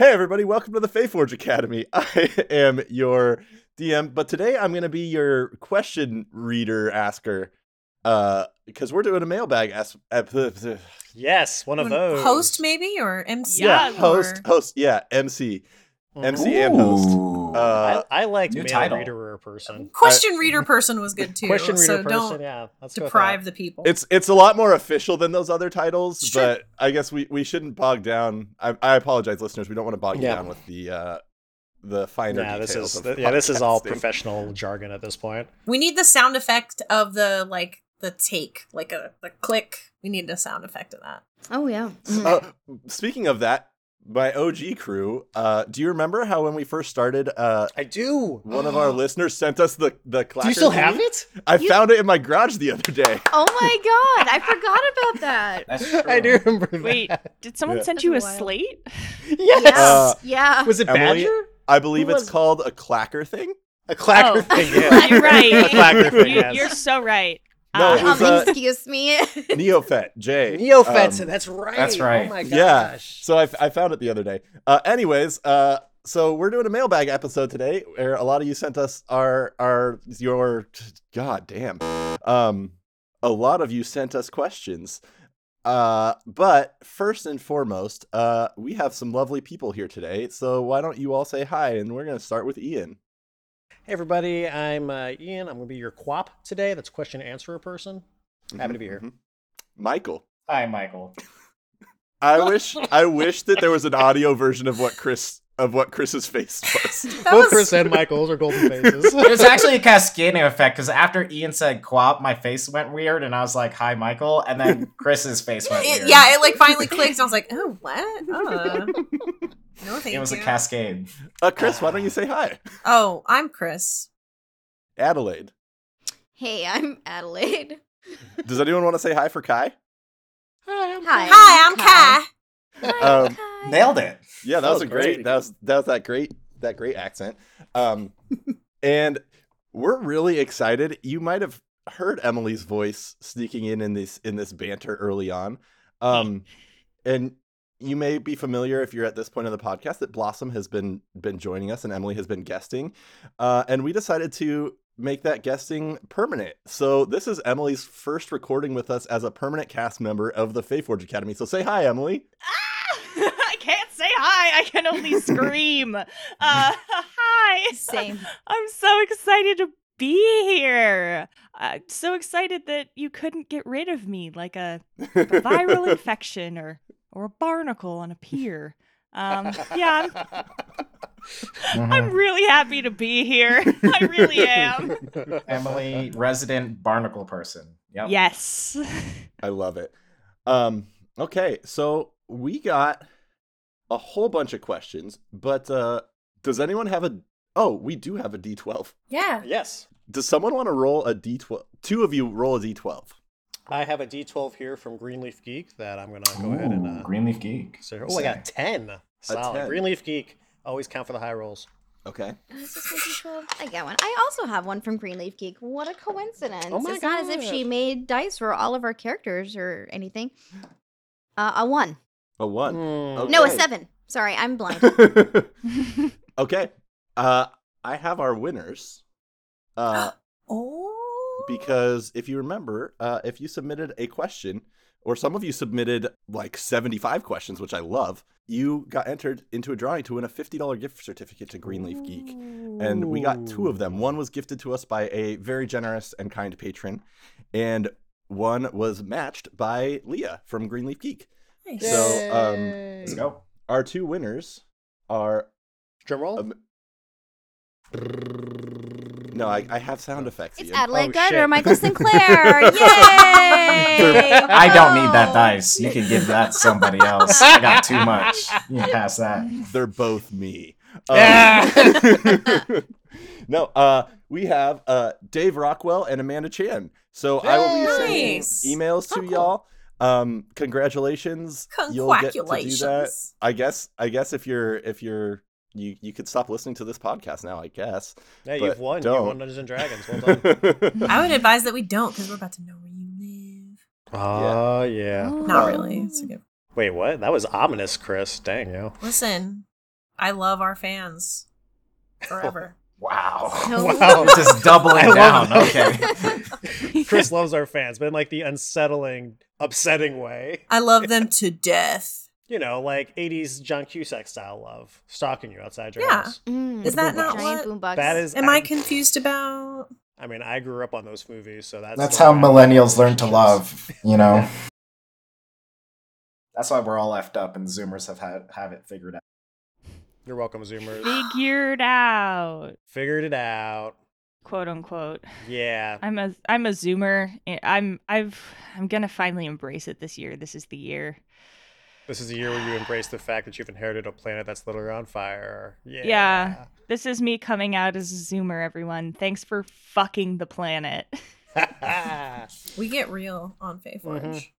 Hey, everybody, welcome to the Fae Forge Academy. I am your DM, but today I'm going to be your question reader asker uh, because we're doing a mailbag. As- Yes, one of those. Host maybe or MC? yeah, Yeah, host, host, yeah, MC, MC and host. Uh, I, I liked New mail title. reader person. Question reader person was good too. Question reader so person. don't yeah, let's deprive the people. it's it's a lot more official than those other titles, Sure. but I guess we, we shouldn't bog down. I, I apologize, listeners. We don't want to bog you down with the uh, the finer Yeah, this is of yeah, this is all professional jargon at this point. we need the sound effect of the like the take, like a the click. We need a sound effect of that. Oh yeah. Uh, speaking of that, my OG crew. Uh, do you remember how when we first started, uh, I do. one of our listeners sent us the the clacker Do you still have it? I You- found it in my garage the other day. Oh my god, I forgot about that. That's true. I do remember that. Wait, did someone Yeah. send you a wild. slate? Yes. Yes. Uh, yeah. was it Emily? Badger? I believe Who it's was- called a clacker thing. A clacker Oh. thing. Yeah. You're right. A clacker thing. Yes. You're so right. No, Uh, was, um, uh, excuse me. Neofet J. Neofets. Um, that's right. that's right. Oh my gosh. Yeah. So I, I found it the other day. Uh, anyways, uh, so we're doing a mailbag episode today, where a lot of you sent us our our your god damn, um, a lot of you sent us questions. Uh, but first and foremost, uh, we have some lovely people here today. So why don't you all say hi? And we're gonna start with Ian. Hey everybody, I'm uh, Ian. I'm gonna be your quap today. That's question answerer person. Happy to be here. Mhm. Michael. Hi, Michael. I wish I wish that there was an audio version of what Chris of what Chris's face was. Both was- Chris and Michael's are golden faces. It was actually a cascading effect because after Ian said "quap," my face went weird, and I was like, "Hi, Michael," and then Chris's face went It- weird. yeah, it like finally clicked. I was like, oh what? Uh, no, thank it was you. a cascade. Uh, Chris, why don't you say hi? oh, I'm Chris. Adelaide. hey, I'm Adelaide. Does anyone want to say hi for Kai? Hi. Hi, I'm Kai. Hi, Um, Kai. Nailed it. Yeah, that, That was, was a great. great. That was that was that great that great accent. Um, and we're really excited. You might have heard Emily's voice sneaking in in this in this banter early on. Um, and you may be familiar if you're at this point in the podcast that Blossom has been been joining us and Emily has been guesting. Uh, and we decided to make that guesting permanent. So this is Emily's first recording with us as a permanent cast member of the Fae Forge Academy. So say hi, Emily. Ah! I can't say hi. I can only scream. Uh, hi. Same. I'm so excited to be here. Uh, so excited that you couldn't get rid of me like a, a viral infection or or a barnacle on a pier. Um, yeah, I'm, Mhm. I'm really happy to be here. I really am. Emily, resident barnacle person. Yep. Yes. I love it. Um, okay, so we got a whole bunch of questions, but uh, does anyone have a? Oh, we do have a D twelve. Yeah. yes. Does someone want to roll a D twelve? Two of you roll a D twelve. I have a D12 here from Greenleaf Geek that I'm gonna go ahead and uh, Greenleaf Geek. consider. Oh, I got ten. Solid. 10. Greenleaf Geek. Always count for the high rolls. Okay. Is this my D12? I got one. I also have one from Greenleaf Geek. What a coincidence. Oh my it's not as if she made dice for all of our characters or anything. Uh, a one. A one. Hmm. No, a seven. Sorry, I'm blind. okay. Uh, I have our winners. Uh, Oh. Because if you remember, uh, if you submitted a question, or some of you submitted like 75 questions, which I love, you got entered into a drawing to win a $50 gift certificate to Greenleaf Geek. And we got two of them. One was gifted to us by a very generous and kind patron, and one was matched by Leah from Greenleaf Geek. Nice. So, um, Let's go. Our two winners are. Drum roll. Um, No, I, I have sound effects. It's Ian. Adelaide Oh, Gutter. Michael Sinclair. Yay! I don't need that dice. You can give that to somebody else. I got too much. You can pass that. They're both me. Yeah. Um, no, uh, we have uh, Dave Rockwell and Amanda Chan. So I will be sending Nice. emails to Oh, cool. y'all. Um, congratulations. You'll get to do that. Congratulations. I guess. I guess if you're if you're you you could stop listening to this podcast now. I guess. Yeah, but you've won. don't. You won Dungeons and Dragons. Well done. I would advise that we don't because we're about to know where you live. Oh yeah. Not really. It's a good. Wait, what? That was ominous, Chris. Dang, yo. Listen, I love our fans forever. Wow. No. Wow. Just doubling down. Okay. Chris loves our fans, but in like the unsettling, upsetting way. I love them to death. You know, like 80s John Cusack style love, stalking you outside your Yeah. house. Mm, Is that not giant what- boombox? That is. Am I confused about? I mean, I grew up on those movies, so that's That's how I millennials learn to love, you know? That's why we're all effed up and Zoomers have had have it figured out. You're welcome, Zoomers. Figured out, Figured it out. quote unquote. Yeah. I'm a I'm a zoomer. I- I'm I've I'm gonna finally embrace it this year. This is the year. This is the year where you embrace the fact that you've inherited a planet that's literally on fire. Yeah. Yeah. This is me coming out as a zoomer, everyone. Thanks for fucking the planet. We get real on Fae Forge.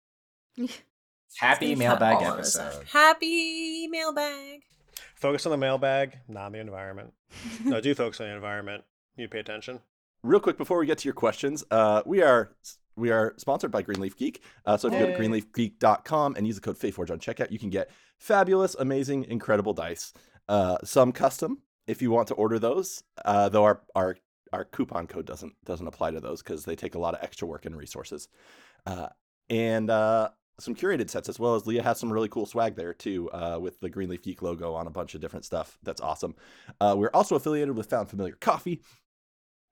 Happy Steve mailbag Hall on episode. Happy mailbag. focus on the mailbag, not the environment. No, do focus on the environment. You pay attention. Real quick before we get to your questions, uh, we are we are sponsored by Greenleaf Geek. Uh, so if you go to greenleafgeek.com and use the code FAYFORGE on checkout, you can get fabulous, amazing, incredible dice. Uh, some custom if you want to order those. Uh, though our our our coupon code doesn't doesn't apply to those because they take a lot of extra work and resources. Uh, and uh, some curated sets as well as Leah has some really cool swag there too uh, with the Greenleaf Geek logo on a bunch of different stuff. That's awesome. Uh, we're also affiliated with Found Familiar Coffee.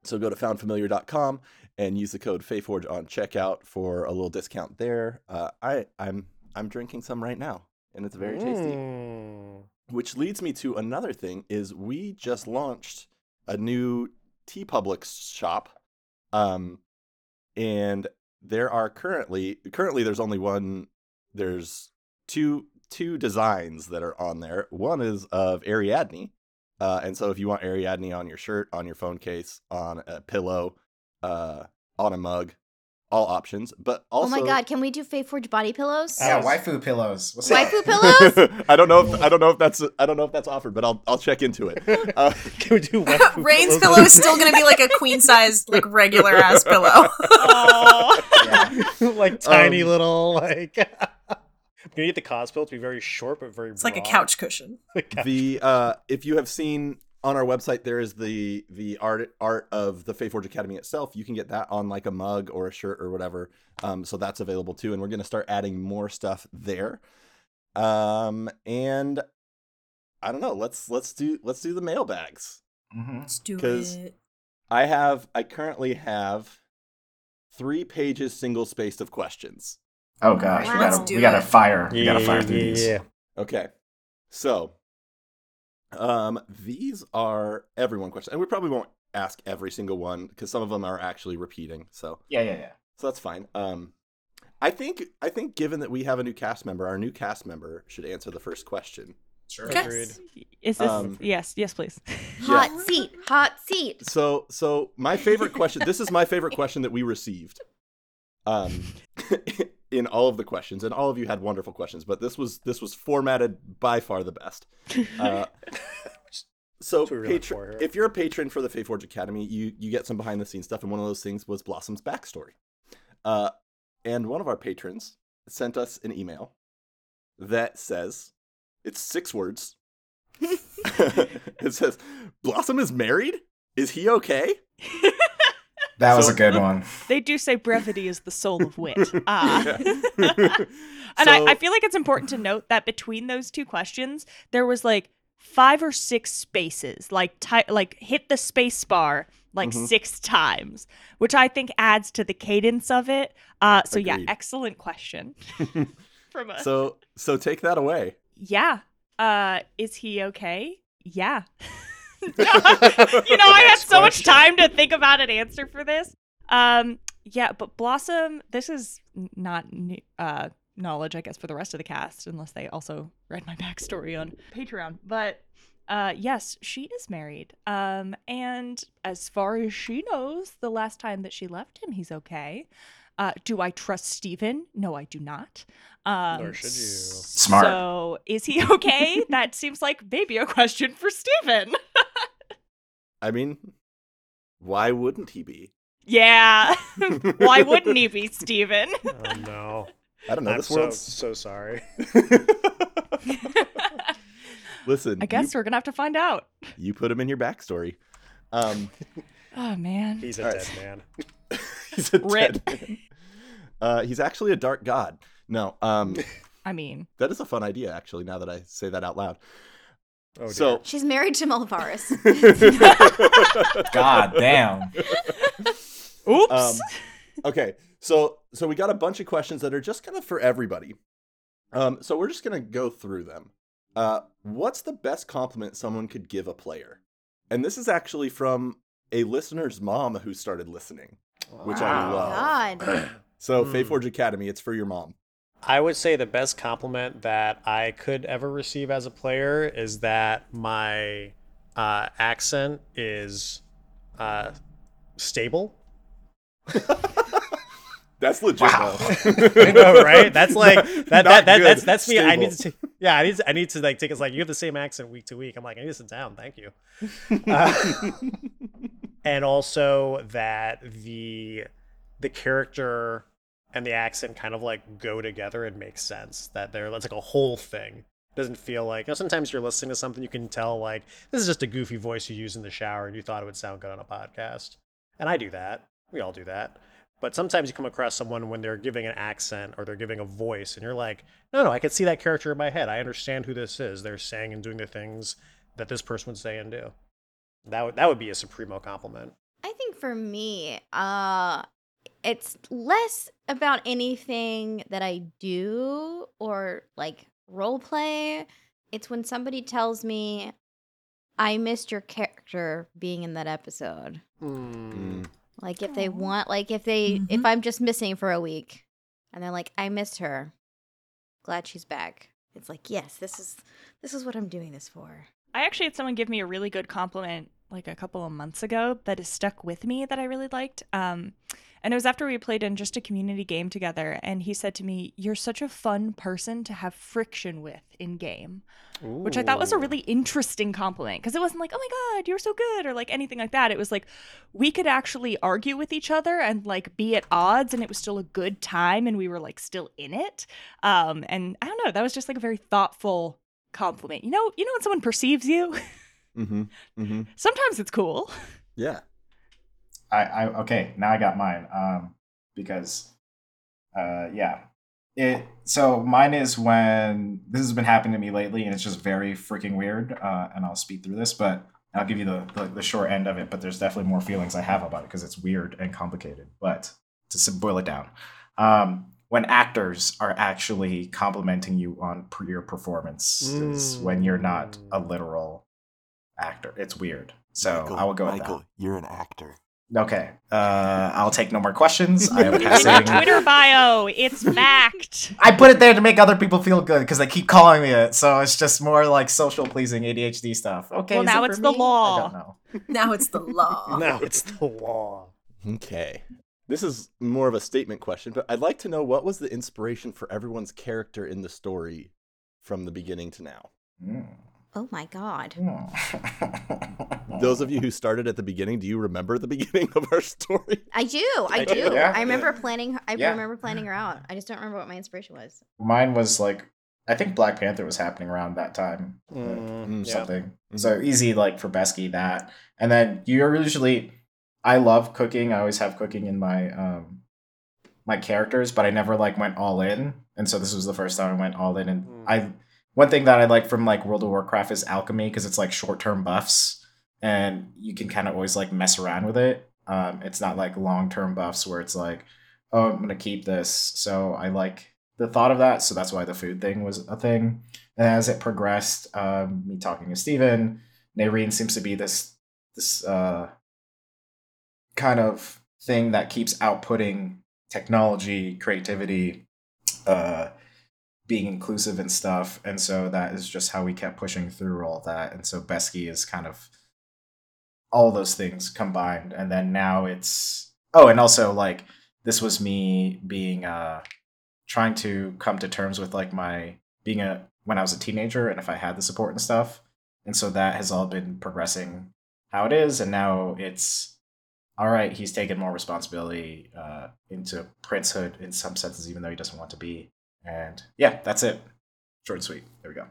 So go to foundfamiliar.com and use the code FAYFORGE on checkout for a little discount there. Uh, I I'm I'm drinking some right now, and it's very tasty. Mm. Which leads me to another thing: is we just launched a new TeePublic shop, um, and there are currently currently there's only one. There's two two designs that are on there. One is of Ariadne, uh, and so if you want Ariadne on your shirt, on your phone case, on a pillow, uh, on a mug, all options. But oh my god, can we do Fae Forge body pillows? Yeah, waifu pillows. What's up? Waifu pillows? I don't know. If, I don't know if that's. I don't know if that's offered, but I'll I'll check into it. Uh, Can we do waifu Rain's pillows? pillow is still gonna be like a queen size, like regular ass pillow. Yeah. like tiny Um, little like. You need the cos pillow to be very short but very. It's like a couch cushion. the uh, if you have seen on our website, there is the the art art of the Fae Forge Academy itself. You can get that on like a mug or a shirt or whatever. Um, so that's available too, and we're gonna start adding more stuff there. Um, and I don't know. Let's let's do let's do the mailbags. Mhm. Let's do 'Cause- it. I have I currently have three pages single spaced of questions. Oh gosh, Wow. we Let's gotta we gotta it. fire. We gotta fire through yeah, these. yeah. Okay. So, um, these are everyone questions, and we probably won't ask every single one because some of them are actually repeating. So, Yeah, yeah, yeah. so that's fine. Um, I think I think given that we have a new cast member, our new cast member should answer the first question. Sure. Okay. Agreed. Is this Um, yes, yes, please. Hot seat, hot seat. So, so my favorite question. this is my favorite question that we received. Um, in all of the questions, and all of you had wonderful questions, but this was this was formatted by far the best. Uh, so, That's what we're looking patron, for if you're a patron for the Fae Forge Academy, you you get some behind the scenes stuff, and one of those things was Blossom's backstory. Uh, and one of our patrons sent us an email that says, "It's six words." it says, "Blossom is married. Is he okay?" That was a good one. They do say brevity is the soul of wit. Ah. And So- I, I feel like it's important to note that between those two questions, there was like five or six spaces, like ti- like hit the space bar like Mhm. six times, which I think adds to the cadence of it. Uh, so yeah, excellent question from us. So so take that away. yeah, uh, is he okay? Yeah. you know, I had so much time to think about an answer for this. Um, yeah, but Blossom, this is not new, uh, knowledge, I guess, for the rest of the cast, unless they also read my backstory on Patreon. But uh, yes, she is married. Um, and as far as she knows, the last time that she left him, he's okay. Uh, do I trust Steven? No, I do not. Um, Nor should you. Smart. So, is he okay? that seems like maybe a question for Steven. I mean, why wouldn't he be? yeah. Why wouldn't he be, Steven? Oh no. I don't know. I'm This so world's so sorry. Listen, I guess you, we're gonna have to find out. you put him in your backstory. Um, Oh man. He's a All right. dead man. he's a Rip. dead man. Uh, he's actually a dark god. No, um, I mean, that is a fun idea. Actually, now that I say that out loud. Oh, dear. so, She's married to Malvaris. God damn. oops. um, okay, so so we got a bunch of questions that are just kind of for everybody. Um, so we're just gonna go through them. Uh, what's the best compliment someone could give a player? And this is actually from a listener's mom who started listening. which I love. God. So Hmm. Fae Forge Academy, it's for your mom. I would say the best compliment that I could ever receive as a player is that my uh, accent is uh, stable. That's legit. Wow. know, right? That's like that. That, that that's that's me. I need to. Take, yeah, I need. To, I need to like take. It's like you have the same accent week to week. I'm like, I need to sit down. Thank you. Uh, and also that the the character and the accent kind of like go together and make sense. That they're that's like a whole thing. Doesn't feel like you know, sometimes you're listening to something you can tell like this is just a goofy voice you use in the shower and you thought it would sound good on a podcast. And I do that. We all do that. But sometimes you come across someone when they're giving an accent or they're giving a voice, and you're like, no, no, I can see that character in my head. I understand who this is. They're saying and doing the things that this person would say and do. That would that would be a supremo compliment. I think for me, uh it's less about anything that I do or like role play. It's when somebody tells me I missed your character being in that episode. Mm. Like if they want like if they if Mhm. I'm just missing for a week and they're like I missed her. Glad she's back. It's like, yes, this is this is what I'm doing this for. I actually had someone give me a really good compliment like a couple of months ago that has stuck with me that I really liked. Um, and it was after we played in just a community game together, and he said to me, "You're such a fun person to have friction with in game," which I thought was a really interesting compliment because it wasn't like, "Oh my god, you're so good" or like anything like that. It was like we could actually argue with each other and like be at odds, and it was still a good time, and we were like still in it. Um, and I don't know, that was just like a very thoughtful compliment. You know, you know when someone perceives you. Mm-hmm. Mm-hmm. Sometimes it's cool. Yeah. I, I okay now I got mine um because uh yeah it so mine is when this has been happening to me lately and it's just very freaking weird uh and I'll speed through this but I'll give you the the, the short end of it but there's definitely more feelings I have about it because it's weird and complicated but to boil it down um when actors are actually complimenting you on per- your performance is when you're not a literal actor it's weird so I will go with that. Michael, you're an actor. Okay. Uh, I'll take no more questions. I am passing. Twitter bio. It's fact. I put it there to make other people feel good because they keep calling me it. So it's just more like social pleasing ADHD stuff. Okay. Well, now it it's for the law. I don't know. Now it's the law. now it's the law. Okay. This is more of a statement question, but I'd like to know what was the inspiration for everyone's character in the story from the beginning to now. Mm. Oh my god. Mm. Those of you who started at the beginning, do you remember the beginning of our story? I do. I, I do. do, yeah. I remember planning I Yeah. remember planning her out. I just don't remember what my inspiration was. Mine was like, I think Black Panther was happening around that time. Mm, yeah. something. Mhm. So easy, like for Besky, that. And then you're usually, I love cooking. I always have cooking in my um my characters, but I never like went all in. And so this was the first time I went all in. And Mm. I one thing that I like from like World of Warcraft is alchemy because it's like short term buffs, and you can kind of always like mess around with it. Um, it's not like long term buffs where it's like, oh, I'm gonna keep this. So I like the thought of that. So that's why the food thing was a thing. And as it progressed, um, me talking to Steven, Naireen seems to be this this uh, kind of thing that keeps outputting technology, creativity, uh, being inclusive and stuff. And so that is just how we kept pushing through all that. And so Besky is kind of all those things combined. And then now it's oh, and also like this was me being uh trying to come to terms with like my being a when I was a teenager and if I had the support and stuff. And so that has all been progressing how it is, and now it's all right. He's taken more responsibility uh, into princehood in some senses, even though he doesn't want to be. And yeah, that's it. Short and sweet. There we go.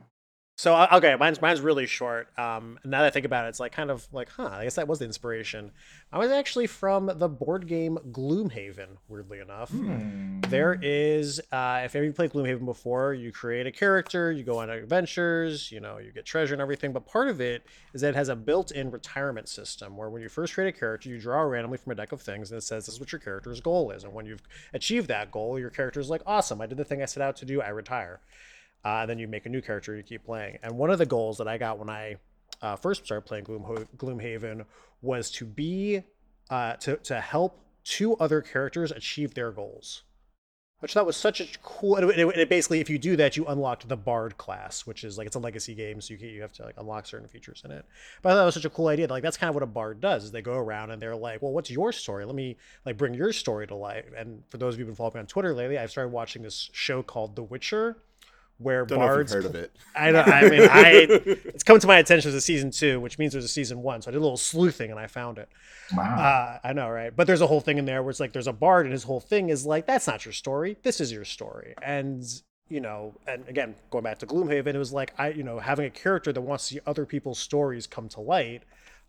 So uh, okay, mine's mine's really short. Um, now that I think about it, it's like kind of like, huh? I guess that was the inspiration. I was actually from the board game Gloomhaven. Weirdly enough, Hmm. there is. Uh, if you played Gloomhaven before, you create a character, you go on adventures, you know, you get treasure and everything. But part of it is that it has a built-in retirement system where when you first create a character, you draw randomly from a deck of things, and it says this is what your character's goal is. And when you've achieved that goal, your character is like, awesome, I did the thing I set out to do. I retire. Uh, and then you make a new character, you keep playing. And one of the goals that I got when I uh, first started playing Gloom Gloomhaven was to be uh, to to help two other characters achieve their goals, which that was such a cool. And it- it basically, if you do that, you unlocked the Bard class, which is like it's a legacy game, so you can, you have to like unlock certain features in it. But I thought that was such a cool idea. Like that's kind of what a Bard does: is they go around and they're like, "Well, what's your story? Let me like bring your story to life." And for those of you who've been following me on Twitter lately, I've started watching this show called The Witcher. Where Don't know if bards you've heard of it. I know. I mean, I it's come to my attention as a season two, which means there's a season one. So I did a little sleuthing and I found it. Wow. Uh, I know, right? But there's a whole thing in there where it's like there's a bard, and his whole thing is like that's not your story. This is your story, and you know, and again, going back to Gloomhaven, it was like I, you know, having a character that wants to see other people's stories come to light.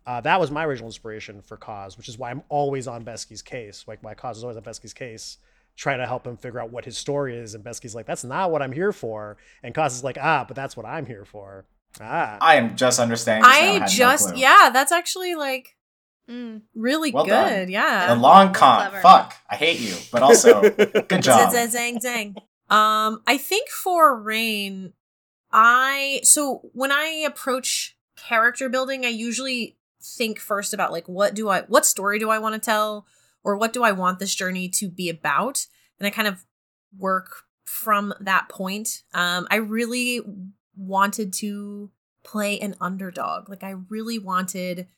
Uh, that was my original inspiration for Cause, which is why I'm always on Besky's case. Like my Cause is always on Besky's case, trying to help him figure out what his story is. And Besky's like, "That's not what I'm here for," and Cause is like, "Ah, but that's what I'm here for." Ah, I am just understanding. I had no just yeah, that's actually like Mm. really Well good. done. The long con. Fuck. I hate you, but also good job. Zang, zang, zang. Um, I think for Rain, I so when I approach character building, I usually think first about like what do I what story do I want to tell or what do I want this journey to be about? And I kind of work from that point. Um, I really wanted to play an underdog. Like I really wanted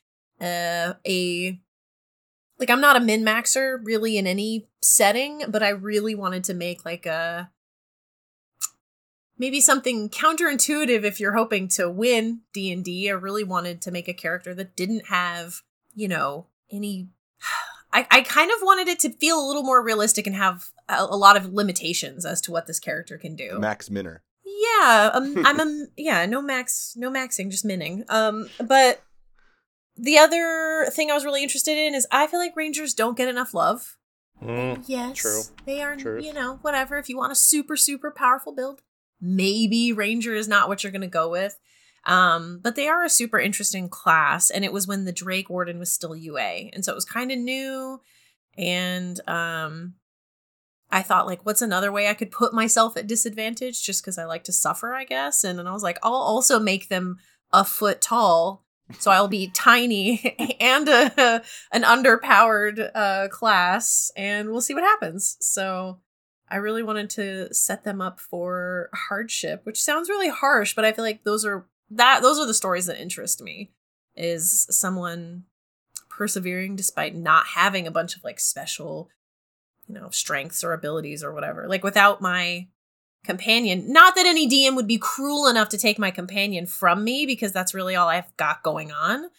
uh, a like I'm not a min maxer really in any setting, but I really wanted to make like a maybe something counterintuitive if you're hoping to win D&D. I really wanted to make a character that didn't have, you know, any I, I kind of wanted it to feel a little more realistic and have a, a lot of limitations as to what this character can do. Max Minner. Yeah, um, I'm a yeah, no max, no maxing, just minning. Um, but the other thing I was really interested in is I feel like rangers don't get enough love. Mm, Yes, True. They are, Truth. you know, whatever. If you want a super super powerful build, maybe ranger is not what you're gonna go with. Um, but they are a super interesting class, and it was when the Drake Warden was still UA, and so it was kind of new. And um, I thought, like, what's another way I could put myself at disadvantage just because I like to suffer, I guess. And then I was like, I'll also make them a foot tall, so I'll be tiny and a, an underpowered uh, class, and we'll see what happens. So I really wanted to set them up for hardship, which sounds really harsh, but I feel like those are that those are the stories that interest me. Is someone persevering despite not having a bunch of like special, you know, strengths or abilities or whatever. Like without my companion, not that any DM would be cruel enough to take my companion from me because that's really all I've got going on.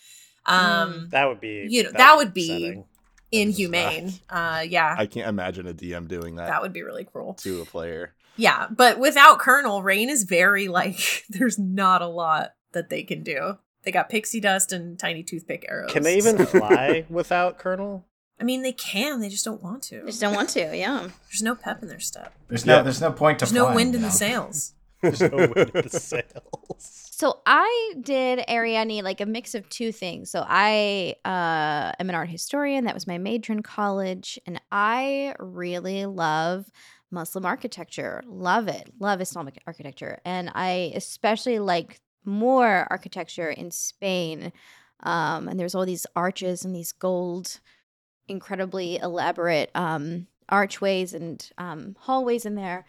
Um that would be You know, that would be upsetting. inhumane. Uh yeah. I can't imagine a DM doing that, that would be really cruel. to a player. Yeah, but without Colonel, Rain is very like there's not a lot that they can do. They got pixie dust and tiny toothpick arrows. Can they even fly without Colonel? I mean, they can. They just don't want to. They Just don't want to. Yeah. There's no pep in their step. There's Yeah. no there's no point to There's no wind in you the sails. There's no wind in the sails. So I did Ariadne like a mix of two things. So I uh, am an art historian. That was my major in college, and I really love Muslim architecture. Love it. Love Islamic architecture, and I especially like more architecture in Spain. Um, and there's all these arches and these gold, incredibly elaborate um, archways and um, hallways in there.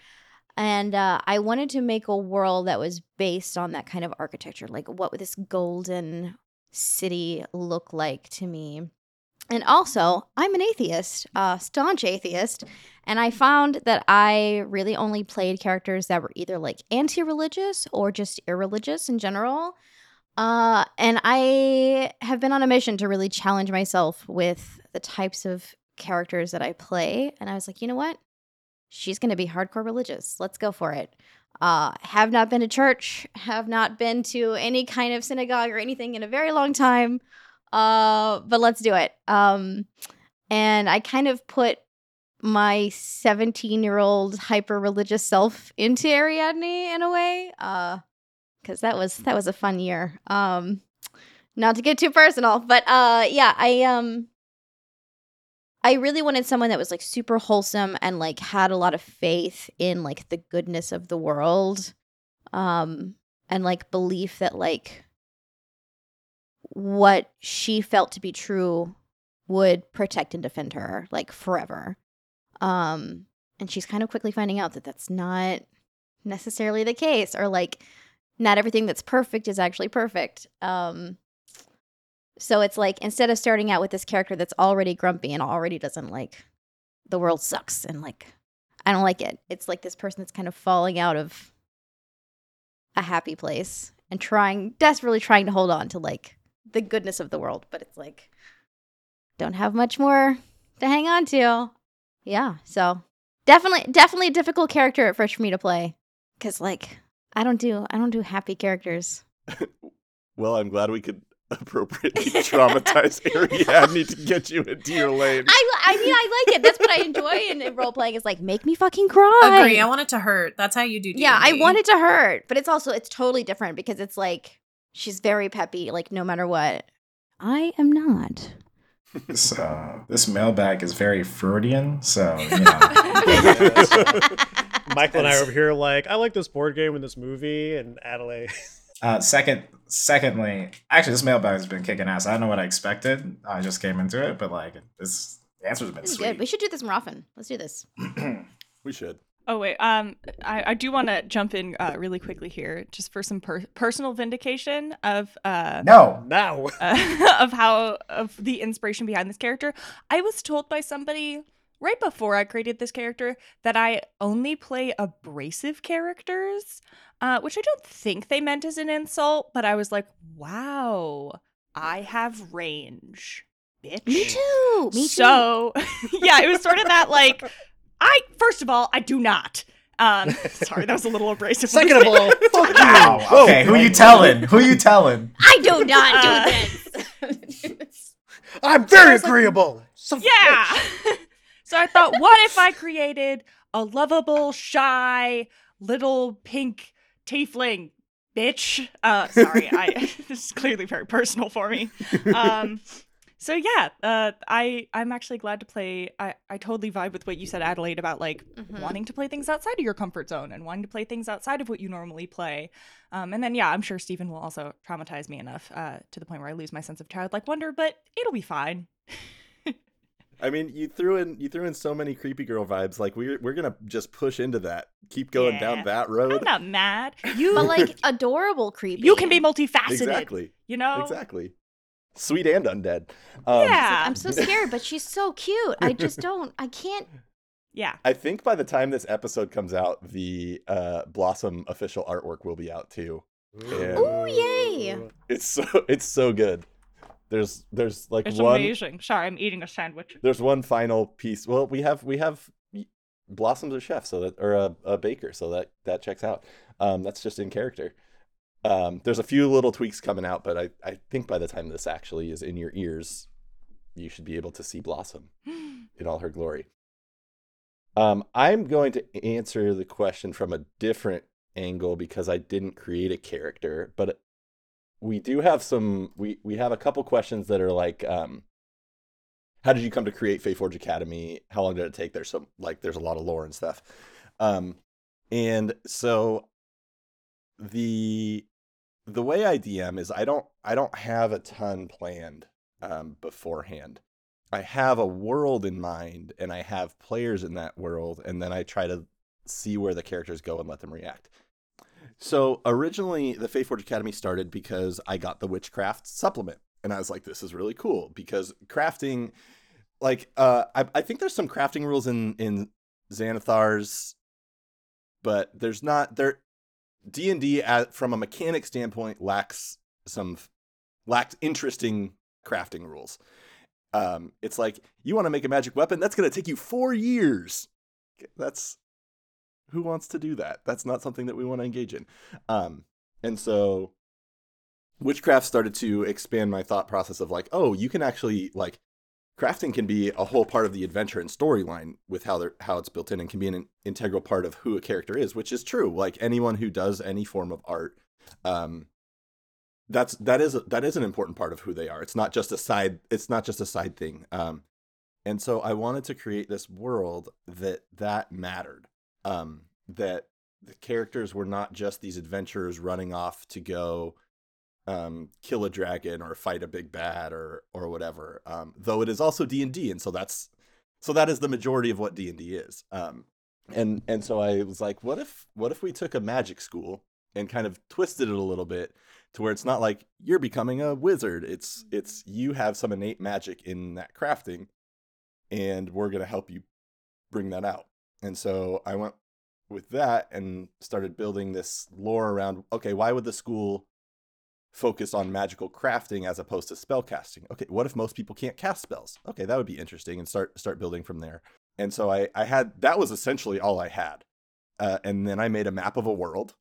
And uh, I wanted to make a world that was based on that kind of architecture. Like, what would this golden city look like to me? And also, I'm an atheist, uh, staunch atheist. And I found that I really only played characters that were either like anti religious or just irreligious in general. Uh, and I have been on a mission to really challenge myself with the types of characters that I play. And I was like, you know what? she's going to be hardcore religious. Let's go for it. Uh, have not been to church, have not been to any kind of synagogue or anything in a very long time. Uh, but let's do it. Um, and I kind of put my 17 year old hyper religious self into Ariadne in a way. Uh, because that was that was a fun year. Um, not to get too personal, but uh, yeah, I um, I really wanted someone that was like super wholesome and like had a lot of faith in like the goodness of the world, um, and like belief that like what she felt to be true would protect and defend her like forever. Um, and she's kind of quickly finding out that that's not necessarily the case, or like not everything that's perfect is actually perfect. Um, so it's like instead of starting out with this character that's already grumpy and already doesn't like the world sucks and like I don't like it. It's like this person that's kind of falling out of a happy place and trying desperately trying to hold on to like the goodness of the world, but it's like don't have much more to hang on to. Yeah, so definitely definitely a difficult character at first for me to play cuz like I don't do I don't do happy characters. Well, I'm glad we could appropriately traumatize Ariadne to get you into your lane. I I mean I like it. That's what I enjoy in, in role playing is like make me fucking cry. Agree. I want it to hurt. That's how you do. yeah, I D&D. want it to hurt, but it's also it's totally different because it's like she's very peppy, like no matter what. I am not. This uh, this mailbag is very Freudian, so you know. Michael and I are over here like, I like this board game and this movie, and Adelaide. Uh, second, secondly, actually, this mailbag has been kicking ass. I don't know what I expected. I just came into it, but like this, the answer's been This sweet. good. We should do this more often. Let's do this. we should. Oh wait, um, I, I do want to jump in uh, really quickly here, just for some per- personal vindication of uh, no, now. uh, of how of the inspiration behind this character. I was told by somebody right before I created this character that I only play abrasive characters, uh, which I don't think they meant as an insult, but I was like, wow, I have range, bitch. Me too. Me too. So, yeah, it was sort of that like, I first of all, I do not. Um, sorry, that was a little abrasive. Second of all, fuck you. wow. Okay, who you telling? Who you telling? I do not Uh, do this. I'm very agreeable. So Yeah. so I thought, what if I created a lovable, shy, little pink tiefling bitch? Uh, sorry, I this is clearly very personal for me. Um, so yeah, uh, I I'm actually glad to play. I I totally vibe with what you said, Adelaide, about like Mhm. wanting to play things outside of your comfort zone and wanting to play things outside of what you normally play. Um, and then yeah, I'm sure Steven will also traumatize me enough uh, to the point where I lose my sense of childlike wonder, but it'll be fine. I mean, you threw in you threw in so many creepy girl vibes. Like we're we're gonna just push into that. Keep going Yeah. down that road. I'm not mad. You but like adorable creepy. you can be multifaceted. Exactly. You know? Exactly. Sweet and undead. Um, Yeah. I'm so scared, but she's so cute. I just don't. I can't. Yeah. I think by the time this episode comes out, the uh, Blossom official artwork will be out too. Yeah. Ooh, yay. It's so it's so good. There's there's like It's one amazing. Sorry, I'm eating a sandwich. there's one final piece. Well, we have we have Blossom's a chef, so that or a, a baker, so that that checks out. Um, that's just in character. Um, there's a few little tweaks coming out, but I I think by the time this actually is in your ears, you should be able to see Blossom in all her glory. Um, I'm going to answer the question from a different angle because I didn't create a character, but we do have some. We we have a couple questions that are like, um, how did you come to create Fae Forge Academy? How long did it take? There's some like there's a lot of lore and stuff, um, and so the the way I DM is I don't I don't have a ton planned um, beforehand. I have a world in mind and I have players in that world, and then I try to see where the characters go and let them react. So originally, the Fae Forge Academy started because I got the Witchcraft supplement, and I was like, "This is really cool," because crafting, like, uh, I, I think there's some crafting rules in in Xanathar's, but there's not there. D and D, from a mechanic standpoint, lacks some lacked interesting crafting rules. Um, it's like you want to make a magic weapon that's going to take you four years. That's who wants to do that? That's not something that we want to engage in. Um, and so witchcraft started to expand my thought process of like, oh, you can actually like crafting can be a whole part of the adventure and storyline with how they're how it's built in and can be an integral part of who a character is, which is true. Like anyone who does any form of art, um, that's that is that is an important part of who they are. It's not just a side. It's not just a side thing. Um, and so I wanted to create this world that that mattered. Um, that the characters were not just these adventurers running off to go um, kill a dragon or fight a big bad or or whatever. Um, though it is also D and D, and so that's so that is the majority of what D and D is. Um, and and so I was like, what if what if we took a magic school and kind of twisted it a little bit to where it's not like you're becoming a wizard. It's it's you have some innate magic in that crafting, and we're gonna help you bring that out. And so I went with that and started building this lore around. Okay, why would the school focus on magical crafting as opposed to spell casting? Okay, what if most people can't cast spells? Okay, that would be interesting, and start start building from there. And so I I had that was essentially all I had, uh, and then I made a map of a world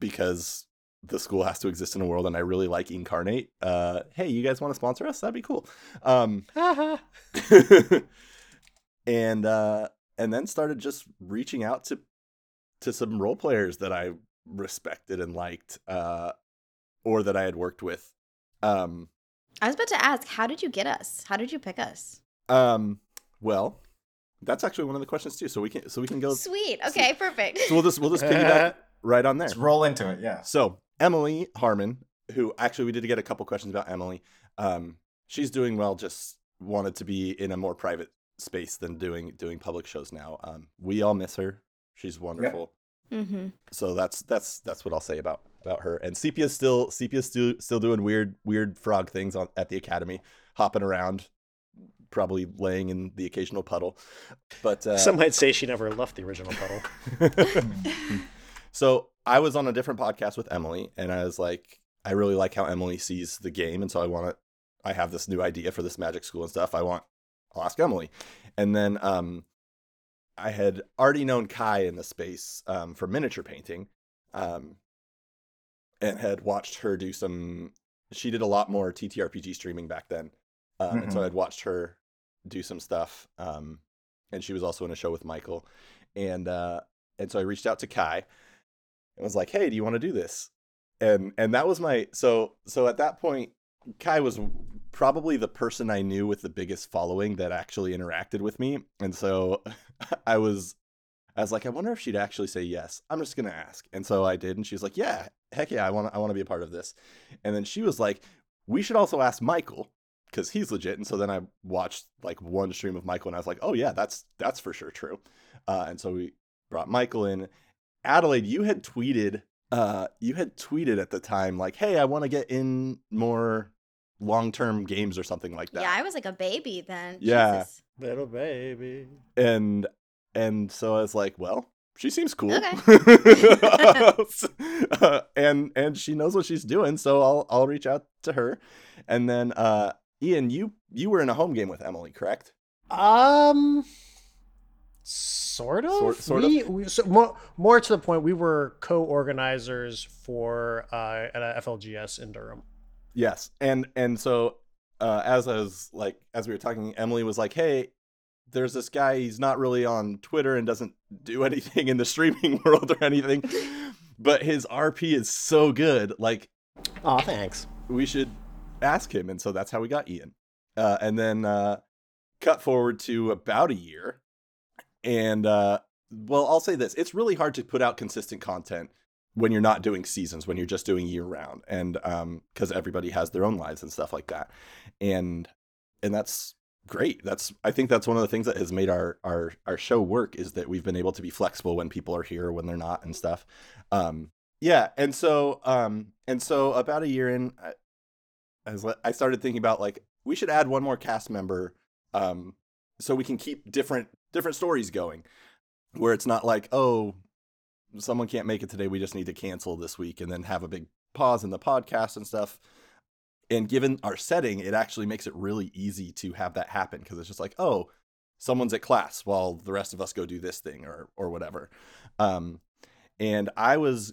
because the school has to exist in a world and I really like Inkarnate. Uh, hey, you guys want to sponsor us? That'd be cool. Um, and uh, and then started just reaching out to to some role players that I respected and liked, uh, or that I had worked with. Um, I was about to ask, how did you get us? How did you pick us? um, well, that's actually one of the questions too. So we can so we can go. Sweet. Okay, perfect. So we'll just we'll just piggyback right on there. Let's roll into it. Yeah. So Emily Harmon, who actually we did get a couple questions about Emily. Um, she's doing well. Just wanted to be in a more private space than doing doing public shows now. Um, we all miss her. She's wonderful. mm-hmm. So that's that's that's what I'll say about about her. And Sepia's still Sepia's still still doing weird weird frog things on at the academy, hopping around, probably laying in the occasional puddle. But uh, Some might say she never left the original puddle. so I was on a different podcast with Emily, and I was like, I really like how Emily sees the game, and so I want to. I have this new idea for this magic school and stuff. I want. I'll ask Emily, and then um, I had already known Kai in the space um, for miniature painting, um, and had watched her do some. She did a lot more TTRPG streaming back then, um, and so Mhm. I'd watched her do some stuff. Um, and she was also in a show with Michael, and uh, and so I reached out to Kai and was like, "Hey, do you want to do this?" And and that was my so so at that point, Kai was probably the person I knew with the biggest following that actually interacted with me, and so I was I was like, I wonder if she'd actually say yes. I'm just gonna ask, and so I did, and she was like, Yeah, heck yeah, I want I want to be a part of this, and then she was like, We should also ask Michael because he's legit. And so then I watched like one stream of Michael, and I was like, Oh yeah, that's that's for sure true. Uh, and so we brought Michael in. Adelaide, you had tweeted, uh, you had tweeted at the time like, "Hey, I want to get in more long-term games or something like that." Yeah, I was like a baby then. Yeah. Jesus. Little baby. and and so I was like, "Well, she seems cool," Uh, and and she knows what she's doing, so I'll I'll reach out to her. And then uh, Ian, you you were in a home game with Emily, correct? Um, sort of. Sort- sort of? we, We, so more, more to the point, we were co-organizers for uh, at a FLGS in Durham. Yes, and and so uh, as I was like, as we were talking, Emily was like, "Hey, there's this guy. He's not really on Twitter and doesn't do anything in the streaming world or anything, but his RP is so good. Like, Oh, thanks. we should ask him." And so that's how we got Ian. Uh, and then uh, cut forward to about a year, and uh, well, I'll say this: it's really hard to put out consistent content when you're not doing seasons, when you're just doing year round, and um, because everybody has their own lives and stuff like that, and and that's great. That's I think that's one of the things that has made our our our show work is that we've been able to be flexible when people are here, when they're not, and stuff. Um, yeah, and so um, and so about a year in, I, I was I started thinking about like we should add one more cast member, um, so we can keep different different stories going, where it's not like oh someone can't make it today we just need to cancel this week and then have a big pause in the podcast and stuff and given our setting it actually makes it really easy to have that happen because it's just like oh someone's at class while the rest of us go do this thing or or whatever. Um, and I was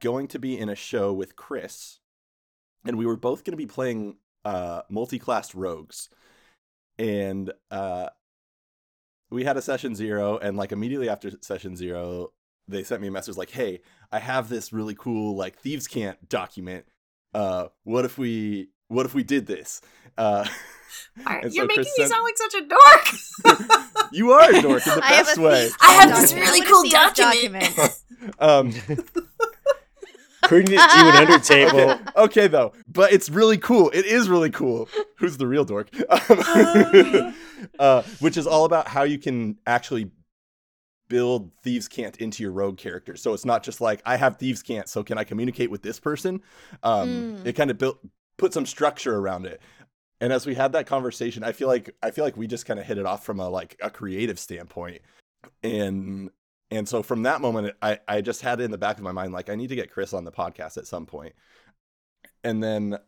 going to be in a show with Chris, and we were both going to be playing uh, multi-classed rogues, and uh, we had a session zero, and like immediately after session zero, they sent me a message like, "Hey, I have this really cool like thieves' cant document. Uh, what if we what if we did this?" Uh, Alright, and You're so making Chris me sound like such a dork. you are a dork in the I have best a way. I have can't this really cool wanna see this document. Um, Couldn't it do an under table? okay, okay, though, but it's really cool. It is really cool. Who's the real dork? Um, uh, which is all about how you can actually build thieves' cant into your rogue character. So it's not just like I have thieves' cant, so can I communicate with this person? Um, Mm. It kind of built put some structure around it. And as we had that conversation, I feel like I feel like we just kind of hit it off from a like a creative standpoint, and and so from that moment, I I just had it in the back of my mind like I need to get Chris on the podcast at some point. point, and then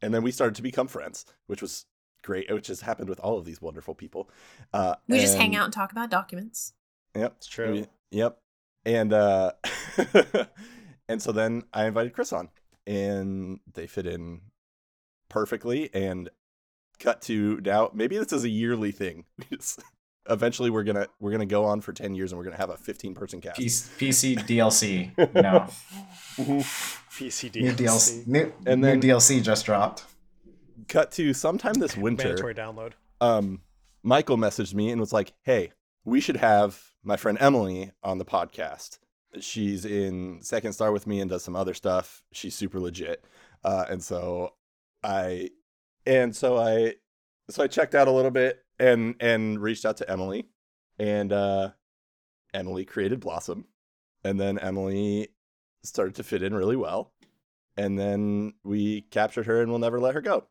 and then we started to become friends, which was great, which has happened with all of these wonderful people. Uh, we just hang out and talk about documents. Yep, It's true. we- Yep, and uh, and so then I invited Chris on, and they fit in perfectly. And cut to now, maybe this is a yearly thing. Eventually, we're gonna we're gonna go on for ten years, and we're gonna have a fifteen person cast. PC, DLC. No. PCD. New DLC. New, And and then- new DLC just dropped. Cut to sometime this winter. Mandatory download. um, Michael messaged me and was like, "Hey, we should have my friend Emily on the podcast. She's in Second Star with me and does some other stuff. She's super legit." Uh, and so I, and so I, so I checked out a little bit and and reached out to Emily, and uh, Emily created Blossom, and then Emily started to fit in really well, and then we captured her and we'll never let her go.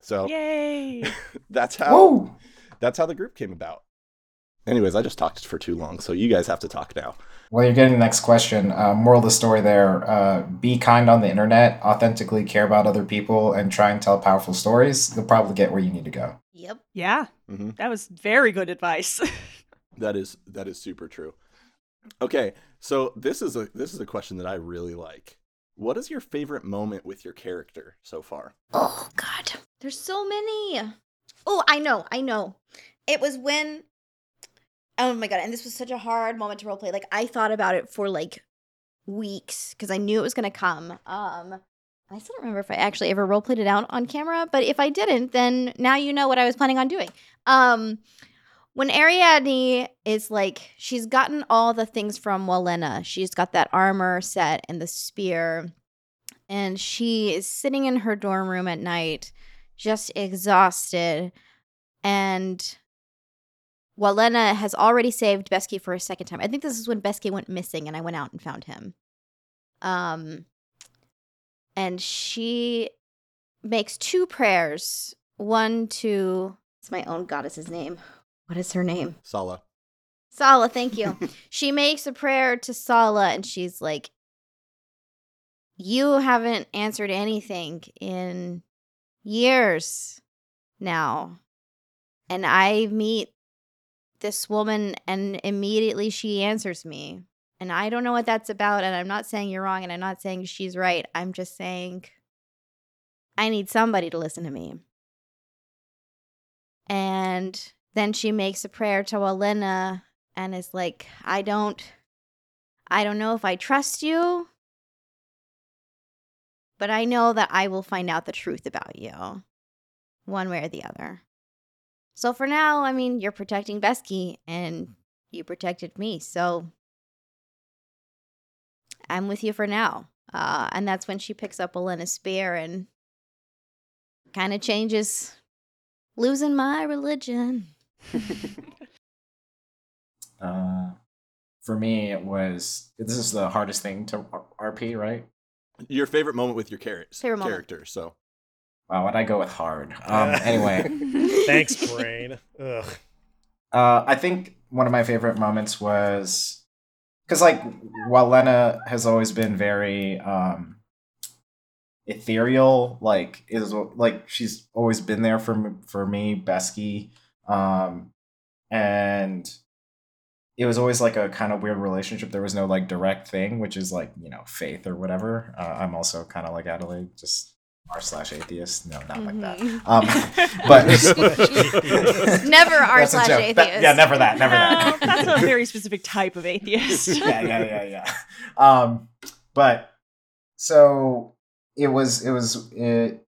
So Yay! that's how Woo! that's how the group came about. Anyways, I just talked for too long, so you guys have to talk now. Well, you're getting the next question. Uh, moral of the story there uh, be kind on the internet, authentically care about other people, and try and tell powerful stories. You'll probably get where you need to go. Yep. Yeah, hmm that was very good advice. That is that is super true. Okay, so this is a this is a question that I really like. What is your favorite moment with your character so far? Oh God, there's so many. Oh, I know, I know. It was when. Oh my God, and this was such a hard moment to roleplay. Like I thought about it for like weeks because I knew it was gonna come. Um, I still don't remember if I actually ever roleplayed it out on camera, but if I didn't, then now you know what I was planning on doing. Um, when Ariadne is like, she's gotten all the things from Walena. She's got that armor set and the spear and she is sitting in her dorm room at night, just exhausted. And Walena has already saved Besky for a second time. I think this is when Besky went missing, and I went out and found him. Um, and she makes two prayers. One to it's my own goddess's name. What is her name? Sala. Sala, thank you. she makes a prayer to Sala and she's like, You haven't answered anything in years now. And I meet this woman and immediately she answers me. And I don't know what that's about. And I'm not saying you're wrong and I'm not saying she's right. I'm just saying I need somebody to listen to me. And then she makes a prayer to Walena and is like, I don't I don't know if I trust you, but I know that I will find out the truth about you, one way or the other. So for now, I mean, you're protecting Besky and you protected me, so I'm with you for now. Uh, and that's when she picks up Walena's spear and kind of changes, losing my religion. Uh, for me, it was this is the hardest thing to RP, right? Your favorite moment with your char- Favorite moment. character. So Wow, would I go with hard? Um, anyway, Thanks, brain. Ugh. Uh, I think one of my favorite moments was because, like, Walena has always been very um, ethereal, like is like she's always been there for for me, Besky. Um, and it was always like a kind of weird relationship. There was no like direct thing, which is like you know faith or whatever. Uh, I'm also kind of like Adelaide, just r slash atheist. No, not like that. Mhm. Um, but Never r slash atheist. That- yeah, never that, never that. That's a very specific type of atheist. yeah, yeah, yeah, yeah. Um, but so it was, it was it,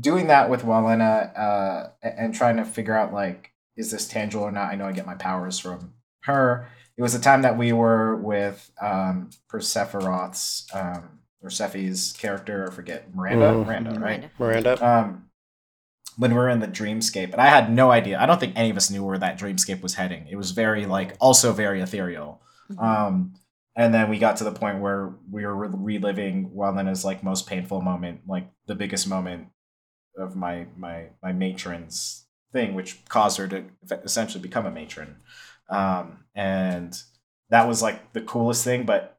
doing that with Walena uh, and trying to figure out like, is this tangible or not? I know I get my powers from her. It was the time that we were with um, Persephoros, um, or Sephi's character, I forget Miranda, Mhm. Miranda, right? Miranda. Miranda. um, when we were in the dreamscape, and I had no idea. I don't think any of us knew where that dreamscape was heading. It was very like also very ethereal. Mhm. Um, and then we got to the point where we were re- reliving Walena's like most painful moment, like the biggest moment of my my my matron's thing, which caused her to essentially become a matron. Um, and that was like the coolest thing, but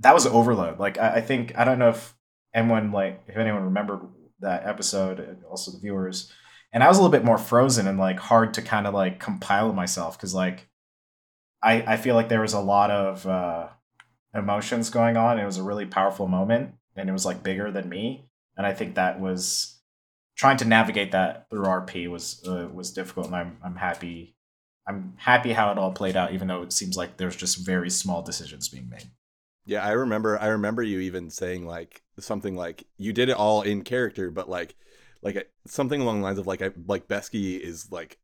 that was overload. Like I, I think I don't know if anyone like if anyone remembered that episode, and also the viewers. And I was a little bit more frozen and like hard to kind of like compile myself because like I I feel like there was a lot of uh, emotions going on. It was a really powerful moment, and it was like bigger than me. And I think that was trying to navigate that through RP was uh, was difficult. And I'm I'm happy. I'm happy how it all played out, even though it seems like there's just very small decisions being made. Yeah, I remember. I remember you even saying like something like you did it all in character, but like, like uh, something along the lines of like, I, like Besky is like,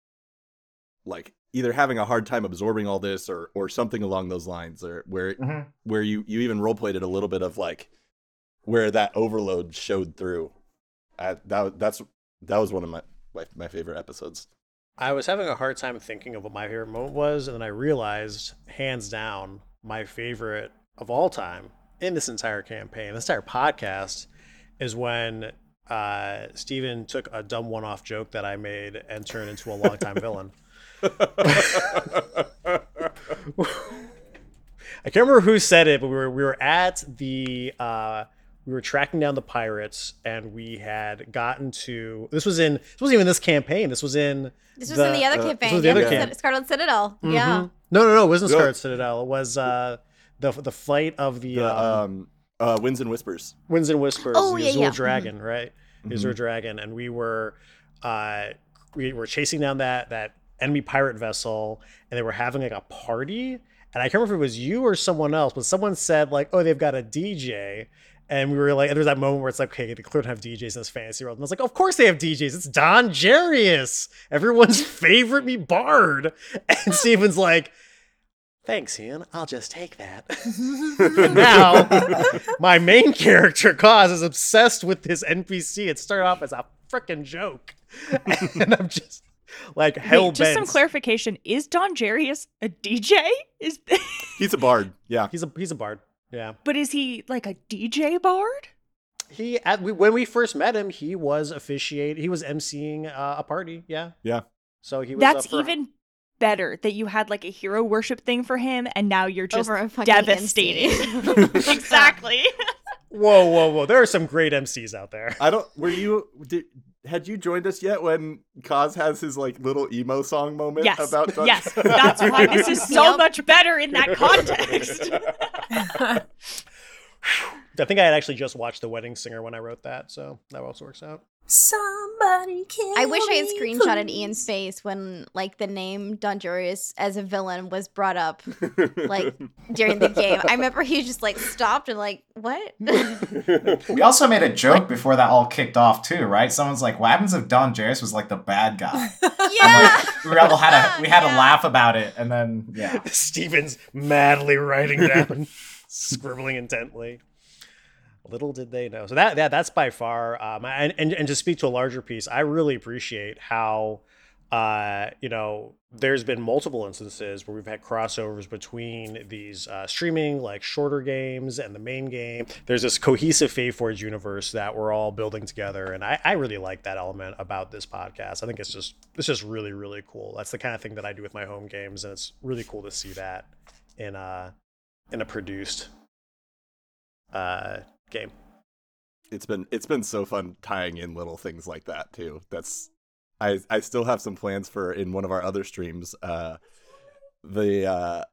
like either having a hard time absorbing all this, or or something along those lines, or where Mm-hmm. where you you even role played it a little bit of like where that overload showed through. I, that that's that was one of my my, my favorite episodes. I was having a hard time thinking of what my favorite moment was, and then I realized, hands down, my favorite of all time in this entire campaign, this entire podcast, is when uh, Steven took a dumb one off joke that I made and turned into a longtime villain. I can't remember who said it, but we were we were at the uh, we were tracking down the pirates, and we had gotten to this was in this wasn't even this campaign. This was in This was in the other uh, this campaign. was the yeah, other the camp. Scarlet Citadel. Yeah. Mhm. No, no, no. It wasn't Yeah. Scarlet Citadel. It was uh, the the flight of the, the um, um uh winds and whispers. Winds and Whispers, Oh, the yeah, Azul yeah. Dragon, right? The Mhm. Azul Dragon, and we were uh, we were chasing down that that enemy pirate vessel, and they were having like a party. And I can't remember if it was you or someone else, but someone said like, "Oh, they've got a DJ." And we were like, and there was that moment where it's like, okay, they clearly don't have DJs in this fantasy world. And I was like, of course they have DJs. It's Don Jarius, everyone's favorite me bard. And Steven's like, thanks, Ian. I'll just take that. now my main character, Kaz, is obsessed with this NPC. It started off as a freaking joke. and I'm just like hell Wait, just some clarification: Is Don Jarius a DJ? Is He's a bard. Yeah. He's a he's a bard. Yeah. but is he like a DJ bard? He at we, when we first met him, he was officiate. He was emceeing uh, a party. Yeah. Yeah. So he was. That's for- even better that you had like a hero worship thing for him, and now you're just Over a devastated. Exactly. Whoa, whoa, whoa! There are some great MCs out there. I don't. Were you? Did, had you joined us yet when Kaz has his like little emo song moment yes. about? Dun- yes. That's why this is so much better in that context. I think I had actually just watched The Wedding Singer when I wrote that, so that also works out. Somebody kill I wish I had me, screenshotted please. Ian's face when like the name Don Jarius as a villain was brought up like during the game. I remember he just like stopped and like, what? We also made a joke before that all kicked off too, right? Someone's like, "What happens if Don Jarius was like the bad guy?" yeah. we all had a we had a laugh about it, and then yeah, Steven's madly writing down, scribbling intently. Little did they know. So that, that that's by far, um, and, and and to speak to a larger piece, I really appreciate how, uh, you know, there's been multiple instances where we've had crossovers between these uh, streaming like shorter games and the main game. There's this cohesive Fae Forge universe that we're all building together, and I, I really like that element about this podcast. I think it's just it's just really really cool. That's the kind of thing that I do with my home games, and it's really cool to see that in a in a produced uh, game. it's been it's been so fun tying in little things like that too. That's I I still have some plans for in one of our other streams. Uh, the uh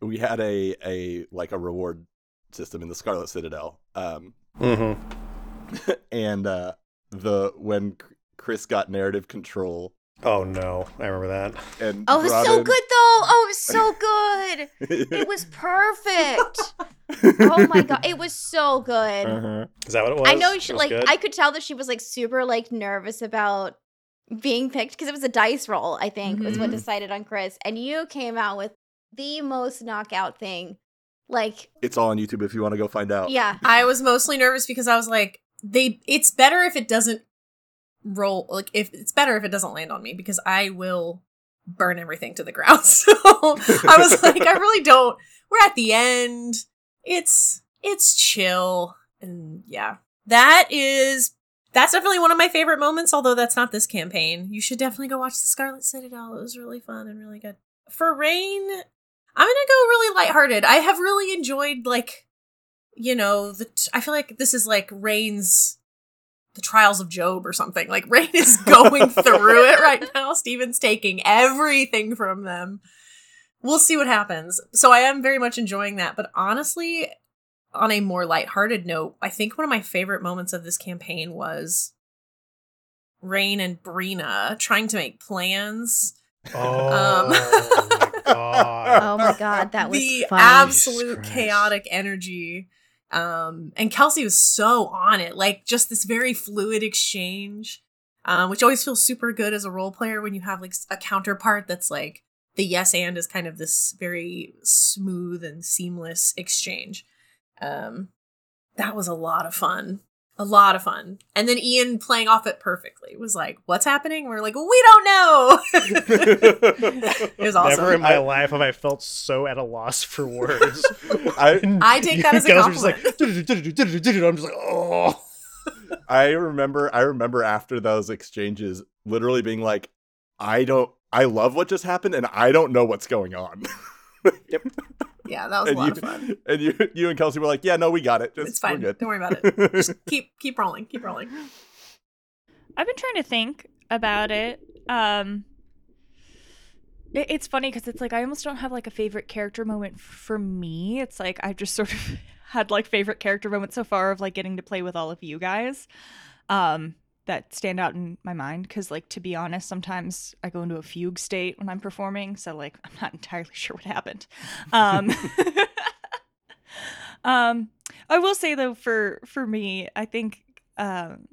we had a a like a reward system in the Scarlet Citadel. Um Mm-hmm. and uh the when Chris got narrative control Oh no, I remember that. and Oh, it was brought so in- good though. Oh, it was so good. It was perfect. oh my god, it was so good. Uh-huh. Is that what it was? I know she was like good? I could tell that she was like super like nervous about being picked because it was a dice roll, I think, was what Mhm. decided on Chris. And you came out with the most knockout thing. Like, It's all on YouTube if you want to go find out. yeah. I was mostly nervous because I was like, they. It's better if it doesn't roll. Like, if it's better if it doesn't land on me because I will burn everything to the ground. So I was like, I really don't. We're at the end. It's it's chill, and yeah, that is that's definitely one of my favorite moments. Although that's not this campaign. You should definitely go watch the Scarlet Citadel. It was really fun and really good. For Rain, I'm gonna go really lighthearted. I have really enjoyed like you know, the t- I feel like this is like Rain's the trials of Job or something. Like Rain is going through it right now. Steven's taking everything from them. We'll see what happens. So I am very much enjoying that, but honestly, on a more lighthearted note, I think one of my favorite moments of this campaign was Rain and Brina trying to make plans. Oh Um, my god. Oh my god, that was the funny. absolute Christ. chaotic energy. Um, and Kelsey was so on it, like just this very fluid exchange, um, which always feels super good as a role player when you have like a counterpart that's like the yes and is kind of this very smooth and seamless exchange. Um, that was a lot of fun. A lot of fun. And then Ian playing off it perfectly was like, What's happening? We're like, We don't know. it was awesome. Never in my I- life have I felt so at a loss for words. I I take that as a You guys were just like, compliment. I'm just like, oh. I remember I remember after those exchanges literally being like, I don't I love what just happened and I don't know what's going on. Yeah, that was a and lot you of fun. and you you and Kelsey were like, Yeah, no, we got it. Just, It's fine. We're good. Don't worry about it. Just keep keep rolling. Keep rolling. I've been trying to think about it. Um, it- it's funny because it's like I almost don't have like a favorite character moment for me. It's like I've just sort of had like favorite character moments so far of like getting to play with all of you guys. Um, that stand out in my mind because like to be honest sometimes i go into a fugue state when i'm performing so like i'm not entirely sure what happened um um i will say though for for me i think um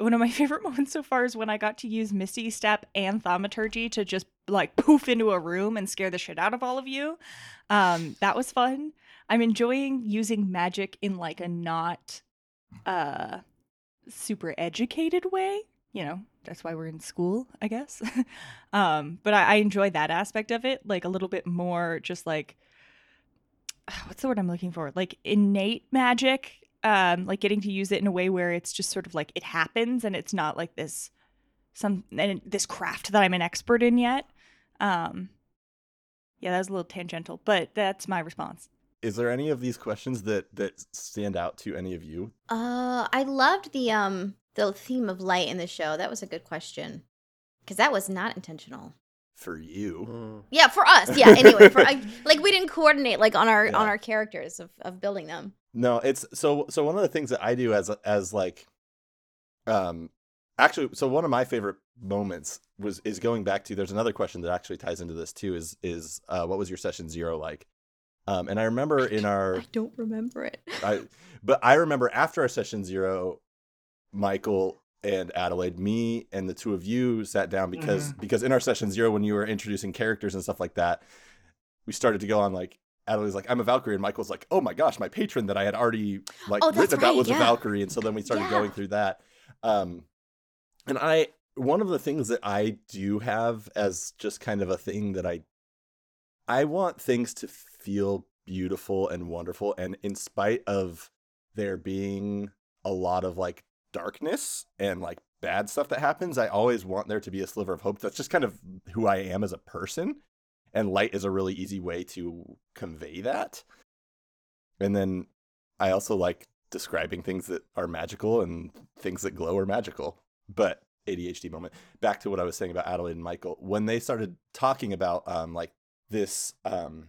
one of my favorite moments so far is when I got to use Misty Step and Thaumaturgy to just like poof into a room and scare the shit out of all of you. Um, that was fun. I'm enjoying using magic in like a not uh super educated way. You know, that's why we're in school, I guess. um, but I, I enjoy that aspect of it, like a little bit more just like what's the word I'm looking for? Like innate magic um like getting to use it in a way where it's just sort of like it happens and it's not like this some and this craft that I'm an expert in yet. Um yeah, that was a little tangential, but that's my response. Is there any of these questions that that stand out to any of you? Uh, I loved the um the theme of light in the show. That was a good question because that was not intentional. For you. Mm. Yeah, for us. Yeah. Anyway, for I, like we didn't coordinate like on our Yeah. on our characters of of building them. No, it's so so one of the things that I do as as like um actually so one of my favorite moments was is going back to there's another question that actually ties into this too is is uh what was your session 0 like? Um and I remember in our I don't remember it. I but I remember after our session 0 Michael and Adelaide, me and the two of you sat down because because in our session 0 when you were introducing characters and stuff like that, we started to go on like Adelaide's like, I'm a Valkyrie, and Michael's like, Oh my gosh, my patron that I had already like Oh, written about right, was yeah. a Valkyrie, and so then we started Yeah. going through that. Um, and I one of the things that I do have as just kind of a thing that I I want things to feel beautiful and wonderful, and in spite of there being a lot of like darkness and like bad stuff that happens, I always want there to be a sliver of hope. That's just kind of who I am as a person and light is a really easy way to convey that. And then I also like describing things that are magical and things that glow are magical. But ADHD moment. Back to what I was saying about Adelaide and Michael. When they started talking about um like this um,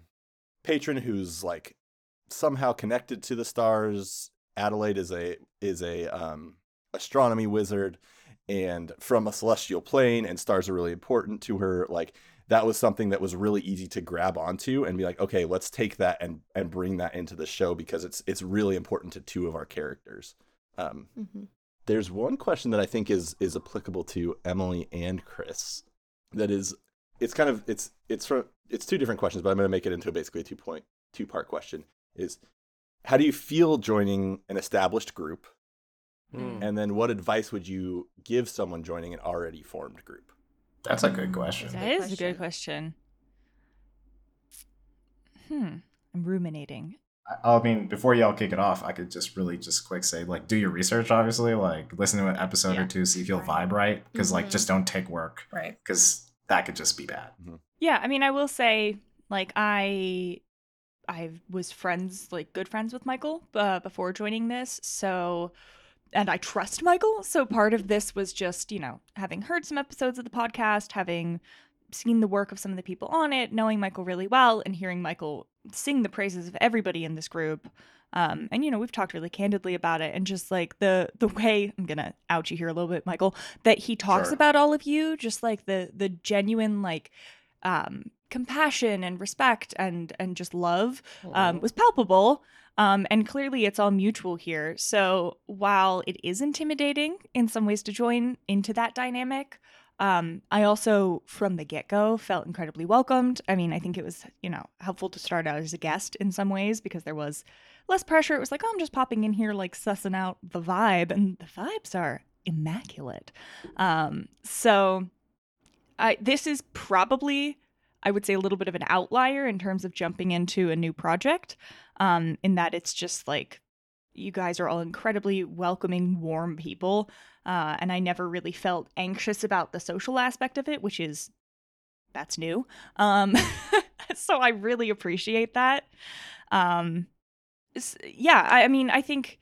patron who's like somehow connected to the stars. Adelaide is a is a um, astronomy wizard and from a celestial plane, and stars are really important to her. Like that was something that was really easy to grab onto and be like, okay, let's take that and and bring that into the show because it's it's really important to two of our characters. Um, Mhm. there's one question that I think is is applicable to Emily and Chris. That is, it's kind of it's it's from it's two different questions, but I'm going to make it into basically a two point two part question. Is how do you feel joining an established group, Hmm. and then what advice would you give someone joining an already formed group? That's a good question. That good is a good question. Hmm. I'm ruminating. I I mean, before y'all kick it off, I could just really just quick say, like, do your research, obviously. Like, listen to an episode Yeah. or two, see if you'll vibe right. Because, like, Mhm. just don't take work, Right. because that could just be bad. Yeah, I mean, I will say, like, I, I was friends, like, good friends with Michael uh, before joining this, so, and I trust Michael. So part of this was just, you know, having heard some episodes of the podcast, having seen the work of some of the people on it, knowing Michael really well, and hearing Michael sing the praises of everybody in this group. Um, and you know, we've talked really candidly about it, and just like the the way I'm gonna out you here a little bit, Michael, that he talks Sure. about all of you, just like the the genuine like um compassion and respect and and just love um, was palpable. Um, and clearly, it's all mutual here. So while it is intimidating in some ways to join into that dynamic, um, I also, from the get go, felt incredibly welcomed. I mean, I think it was, you know, helpful to start out as a guest in some ways because there was less pressure. It was like, oh, I'm just popping in here, like sussing out the vibe, and the vibes are immaculate. Um, so I, this is probably, I would say, a little bit of an outlier in terms of jumping into a new project, um, in that it's just like you guys are all incredibly welcoming, warm people. Uh, and I never really felt anxious about the social aspect of it, which is that's new. Um, so I really appreciate that. Um, yeah, I, I mean, I think.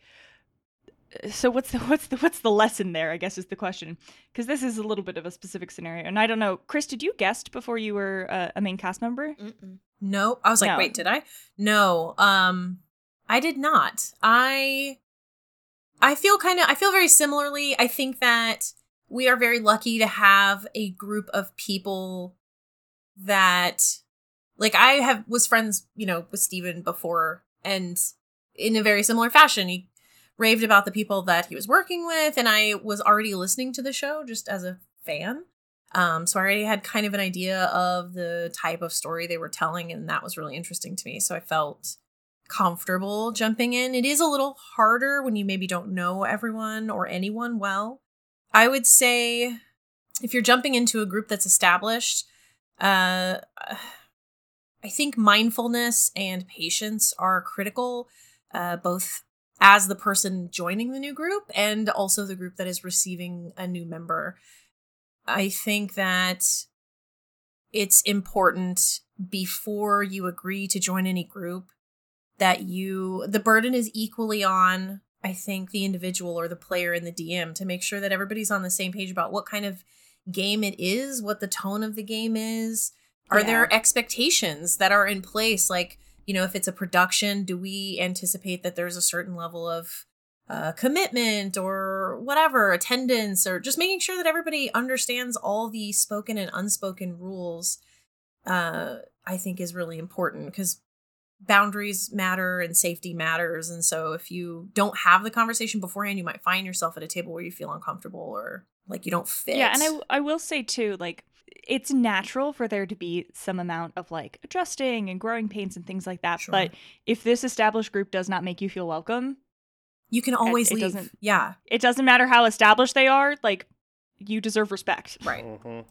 So what's the what's the what's the lesson there? I guess is the question because this is a little bit of a specific scenario, and I don't know. Chris, did you guest before you were uh, a main cast member? Mm-mm. No, I was like, No. wait, did I? No, um, I did not. I, I feel kind of, I feel very similarly. I think that we are very lucky to have a group of people that, like, I have was friends, you know, with Steven before, and in a very similar fashion, he raved about the people that he was working with, and I was already listening to the show just as a fan. Um, so I already had kind of an idea of the type of story they were telling, and that was really interesting to me. So I felt comfortable jumping in. It is a little harder when you maybe don't know everyone or anyone well. I would say if you're jumping into a group that's established, uh, I think mindfulness and patience are critical, uh, both as the person joining the new group and also the group that is receiving a new member. I think that it's important before you agree to join any group that you the burden is equally on I think the individual or the player and the DM to make sure that everybody's on the same page about what kind of game it is, what the tone of the game is. Are Yeah. there expectations that are in place like, you know, if it's a production, do we anticipate that there's a certain level of uh, commitment or whatever, attendance, or just making sure that everybody understands all the spoken and unspoken rules, uh, I think is really important because boundaries matter and safety matters. And so if you don't have the conversation beforehand, you might find yourself at a table where you feel uncomfortable or like you don't fit. Yeah, and I I will say too, like it's natural for there to be some amount of like adjusting and growing pains and things like that. Sure. But if this established group does not make you feel welcome, you can always it leave. doesn't- Yeah. it doesn't matter how established they are. Like you deserve respect. Right. Mhm.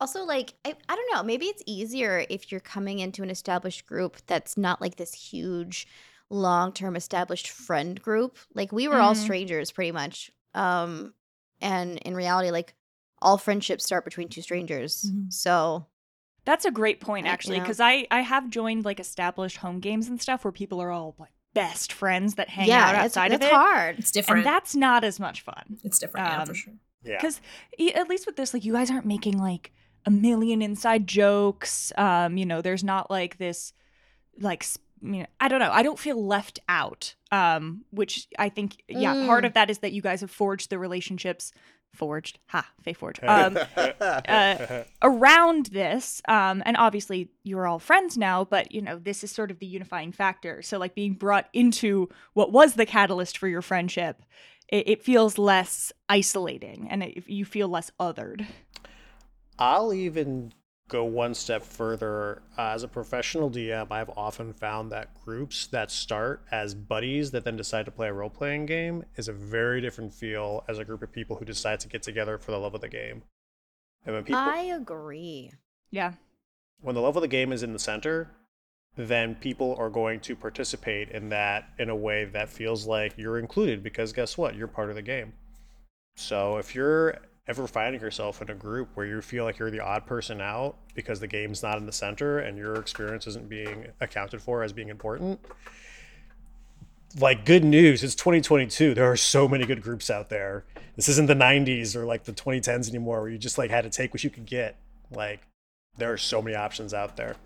Also, like, I, I don't know, maybe it's easier if you're coming into an established group that's not like this huge, long term established friend group. Like, we were all Mhm. strangers pretty much. Um, and in reality, like, all friendships start between two strangers. Mhm. So, That's a great point actually, because I I have joined like established home games and stuff where people are all like best friends that hang yeah, out it's, outside it's of it, It's hard. It's different. and that's not as much fun. it's different, yeah, for um, sure. Yeah. Because at least with this, like you guys aren't making like a million inside jokes. Um, you know, there's not like this like you know, I don't know. I don't feel left out. Um, which I think yeah, part Mm. of that is that you guys have forged the relationships forged. Ha, Fae Forge. Um uh, around this um and obviously you're all friends now but you know this is sort of the unifying factor so like being brought into what was the catalyst for your friendship it, it feels less isolating and it, you feel less othered I'll even go one step further. Uh, as a professional DM, I've often found that groups that start as buddies that then decide to play a role playing game is a very different feel as a group of people who decide to get together for the love of the game. And when people, I agree. yeah when the love of the game is in the center, then people are going to participate in that in a way that feels like you're included because guess what? You're part of the game. So if you're ever finding yourself in a group where you feel like you're the odd person out because the game's not in the center and your experience isn't being accounted for as being important, like good news, it's 2022. There are so many good groups out there. This isn't the 90s or like the 2010s anymore where you just like had to take what you could get. Like there are so many options out there.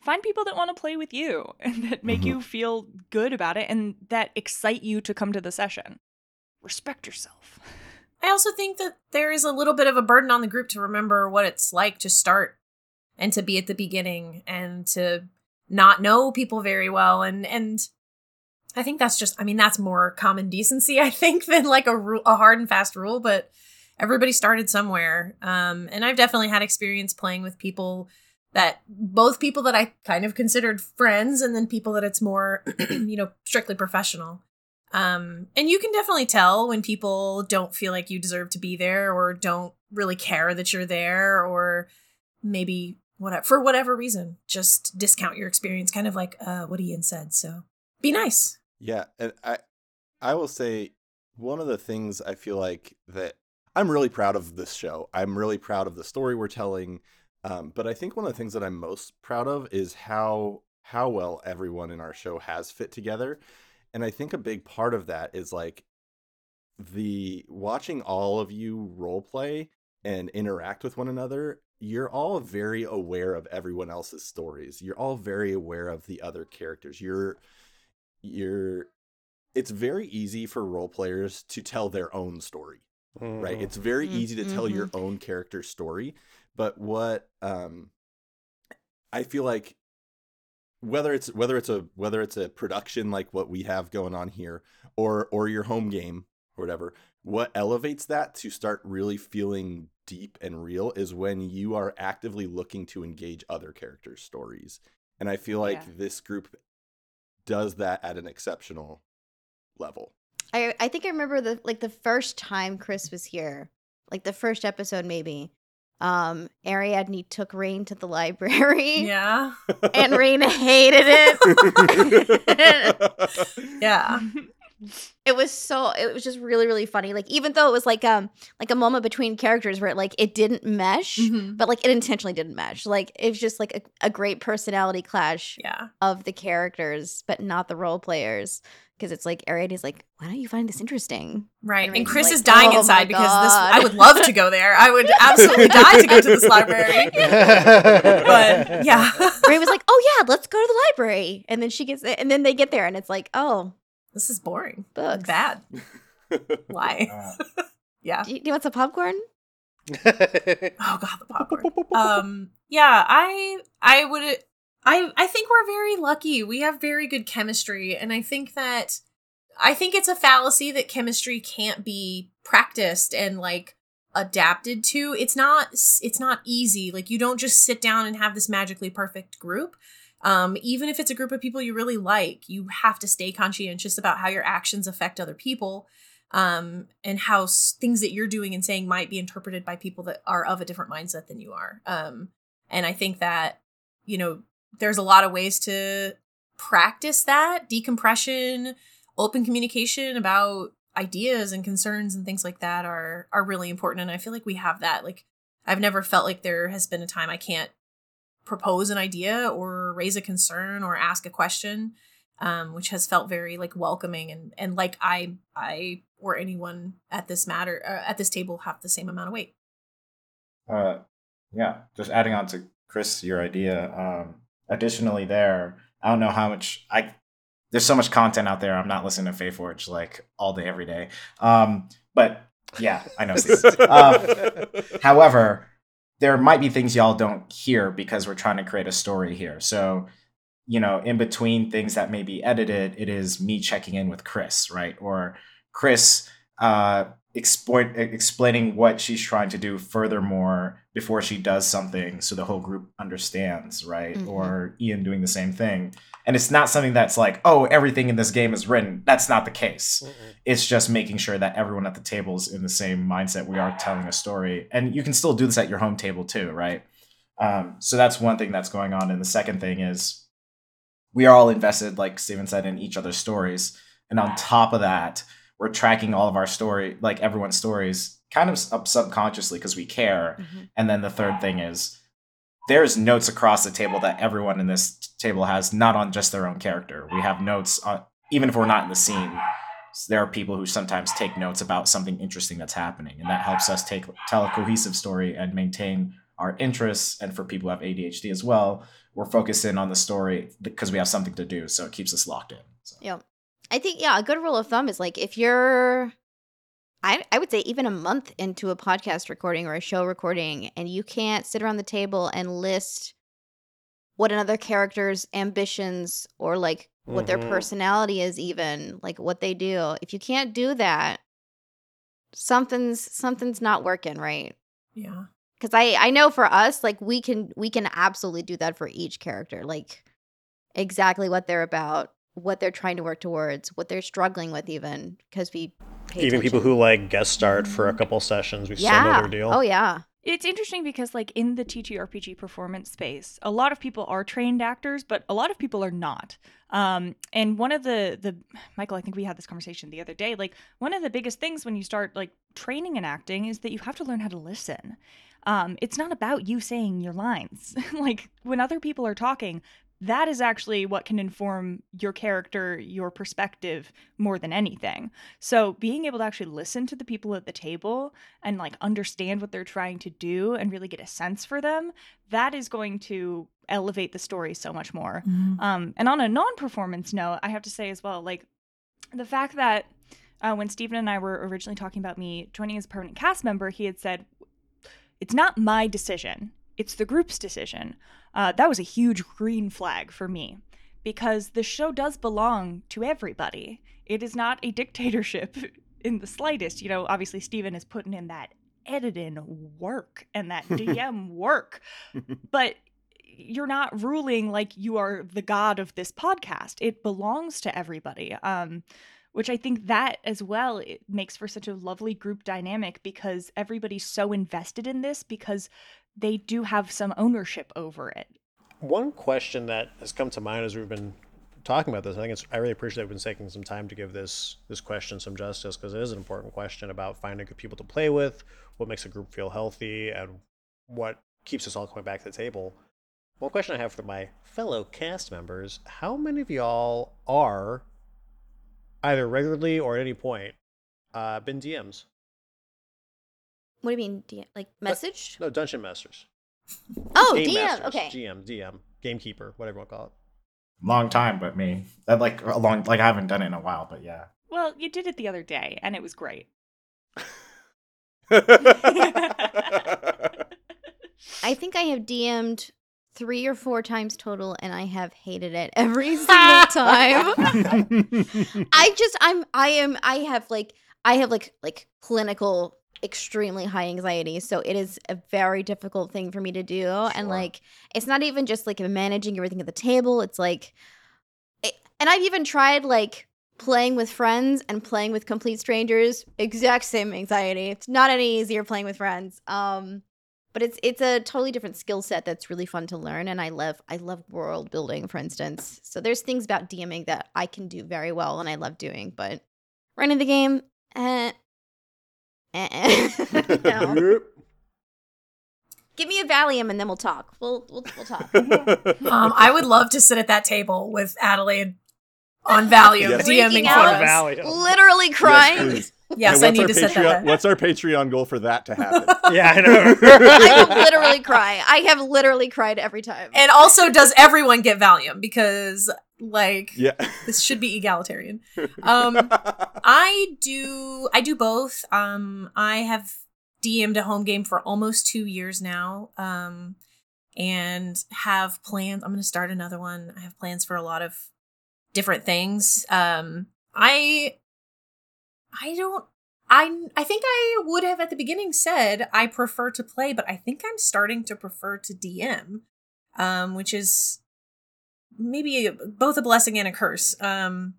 find people that want to play with you and that make Mhm. you feel good about it and that excite you to come to the session respect yourself I also think that there is a little bit of a burden on the group to remember what it's like to start and to be at the beginning and to not know people very well. And and I think that's just I mean that's more common decency I think than like a rule a hard and fast rule but everybody started somewhere. Um and I've definitely had experience playing with people that both people that I kind of considered friends and then people that it's more you know strictly professional um, and you can definitely tell when people don't feel like you deserve to be there or don't really care that you're there or maybe whatever for whatever reason just discount your experience kind of like uh what Ian said so be nice Yeah, and I I will say one of the things I feel like that I'm really proud of this show. I'm really proud of the story we're telling. Um, but I think one of the things that I'm most proud of is how how well everyone in our show has fit together. And I think a big part of that is like the watching all of you role play and interact with one another. You're all very aware of everyone else's stories. You're all very aware of the other characters. You're you're it's very easy for role players to tell their own story right Mhm. it's very Mm, easy to tell your own character story but what um i feel like whether it's whether it's a whether it's a production like what we have going on here or or your home game or whatever what elevates that to start really feeling deep and real is when you are actively looking to engage other characters stories and i feel like Yeah. this group does that at an exceptional level I I think I remember the like the first time Chris was here, like the first episode maybe. Um, Ariadne took Rain to the library, yeah and Rain hated it. yeah it was so it was just really really funny. Like even though it was like um like a moment between characters where like it didn't mesh, Mhm. but like it intentionally didn't mesh. Like it was just like a, a great personality clash yeah of the characters, but not the role players. Because it's like Ariadne's like, why don't you find this interesting? right and Everybody's Chris like, is dying "Oh inside because this I would love to go there. I would absolutely die to go to this library. But yeah. Ray was like, "Oh yeah, let's go to the library," and then she gets there, and then they get there, and it's like, "Oh, this is boring. books." bad. Why? Yeah. Do you, do you want some popcorn? Oh god, the popcorn. um, yeah, I I would I I think we're very lucky. We have very good chemistry, and I think that I think it's a fallacy that chemistry can't be practiced and like adapted to. It's not it's not easy. Like you don't just sit down and have this magically perfect group. Um, even if it's a group of people you really like, you have to stay conscientious about how your actions affect other people um, and how s- things that you're doing and saying might be interpreted by people that are of a different mindset than you are. Um, and I think that, you know, there's a lot of ways to practice that decompression, open communication about ideas and concerns and things like that are are really important. And I feel like we have that. Like I've never felt like there has been a time I can't propose an idea or raise a concern or ask a question um, which has felt very like welcoming and and like I I or anyone at this matter uh, at this table have the same amount of weight. uh, Yeah, just adding on to Chris, your idea. Um, additionally, there, I don't know how much I. There's so much content out there. I'm not listening to Fae Forge like all day, every day. Um, but yeah, I know. Um, however, there might be things y'all don't hear because we're trying to create a story here. So, you know, in between things that may be edited, it is me checking in with Chris, right? Or Chris uh, exploit, explaining what she's trying to do furthermore before she does something so the whole group understands, right? Mhm. Or Ian doing the same thing. And it's not something that's like, oh, everything in this game is written. That's not the case. Mm-mm. It's just making sure that everyone at the table is in the same mindset. We are telling a story. And you can still do this at your home table too, right? Um, so that's one thing that's going on. And the second thing is we are all invested, like Steven said, in each other's stories. And on top of that, we're tracking all of our story, like everyone's stories, kind of sub- subconsciously because we care. Mhm. And then the third thing is there's notes across the table that everyone in this t- table has, not on just their own character. We have notes on, even if we're not in the scene. There are people who sometimes take notes about something interesting that's happening, and that helps us take tell a cohesive story and maintain our interests. And for people who have ADHD as well, we're focused in on the story because we have something to do, so it keeps us locked in. So. Yeah. I think yeah, a good rule of thumb is like if you're I I would say even a month into a podcast recording or a show recording and you can't sit around the table and list what another character's ambitions or like what their Mhm. personality is even, like what they do. If you can't do that, something's something's not working right Yeah. because I I know for us like we can we can absolutely do that for each character like exactly what they're about what they're trying to work towards what they're struggling with even because we pay Even people who like guest starred for a couple sessions, we still know yeah their deal. oh yeah It's interesting because, like, in the TTRPG performance space, a lot of people are trained actors, but a lot of people are not. Um, and one of the the Michael, I think we had this conversation the other day. Like, one of the biggest things when you start like training in acting is that you have to learn how to listen. Um, it's not about you saying your lines. like when other people are talking, that is actually what can inform your character, your perspective more than anything. So being able to actually listen to the people at the table and like understand what they're trying to do and really get a sense for them, that is going to elevate the story so much more. Um, and on a non-performance note, I have to say as well, like the fact that uh, when Steven and I were originally talking about me joining as a permanent cast member, he had said, "It's not my decision; it's the group's decision." Uh, that was a huge green flag for me because the show does belong to everybody. It is not a dictatorship in the slightest. You know, obviously Steven is putting in that editing work and that DM work, but you're not ruling like you are the god of this podcast. It belongs to everybody. Um, which I think that as well it makes for such a lovely group dynamic because everybody's so invested in this because they do have some ownership over it. One question that has come to mind as we've been talking about this, I think it's I really appreciate we've been taking some time to give this this question some justice because it is an important question about finding good people to play with, what makes a group feel healthy, and what keeps us all coming back to the table. One question I have for my fellow cast members: How many of y'all are either regularly or at any point uh, been DMs? What do you mean D- like message No, dungeon masters. oh Game dm masters, okay GM, DM, gamekeeper, whatever you want to call it. Long time, but me. That like a long like I haven't done it in a while, but yeah. Well, you did it the other day and it was great. i think i have dm'd three or four times total and i have hated it every single time I just I'm I am I have like I have like like clinical extremely high anxiety so it is a very difficult thing for me to do and like it's not even just like managing everything at the table it's like it, and I've even tried like playing with friends and playing with complete strangers exact same anxiety it's not any easier playing with friends um but it's it's a totally different skill set that's really fun to learn and i love i love world building for instance so there's things about dming that i can do very well and i love doing but running the game eh. no. give me a valium and then we'll talk we'll we'll, we'll talk Um, I would love to sit at that table with Adelaide on Valium Yes. DMing out. us. Valley. literally crying please. Yes, And I need our to set Patreon, that. What's our Patreon goal for that to happen? Yeah, I know. I will literally cry. I have literally cried every time. And also, does everyone get Valium? Because like yeah. this should be egalitarian. Um, I do I do both. Um I have DM'd a home game for almost 2 years now. Um and have plans I'm going to start another one. I have plans for a lot of different things. Um I I don't I I think I would have at the beginning said I prefer to play, but I think I'm starting to prefer to DM. Um which is maybe both a blessing and a curse. Um,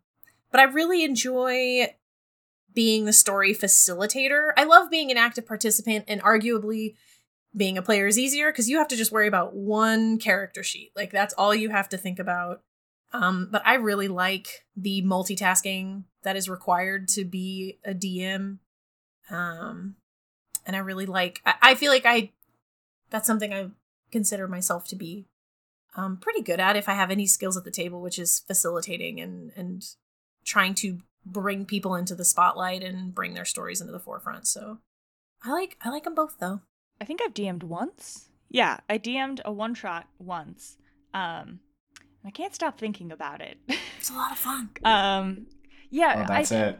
but I really enjoy being the story facilitator. I love being an active participant, and arguably, being a player is easier because you have to just worry about one character sheet. Like that's all you have to think about. Um, but I really like the multitasking that is required to be a DM. Um, and I really like. I, I feel like I. That's something I consider myself to be um, pretty good at if I have any skills at the table, which is facilitating and and trying to bring people into the spotlight and bring their stories into the forefront. So I like I like them both though. I think I've DM'd once. Yeah, I DM'd a one shot once. Um, I can't stop thinking about it. It's a lot of fun. um, yeah, Well, I that's it.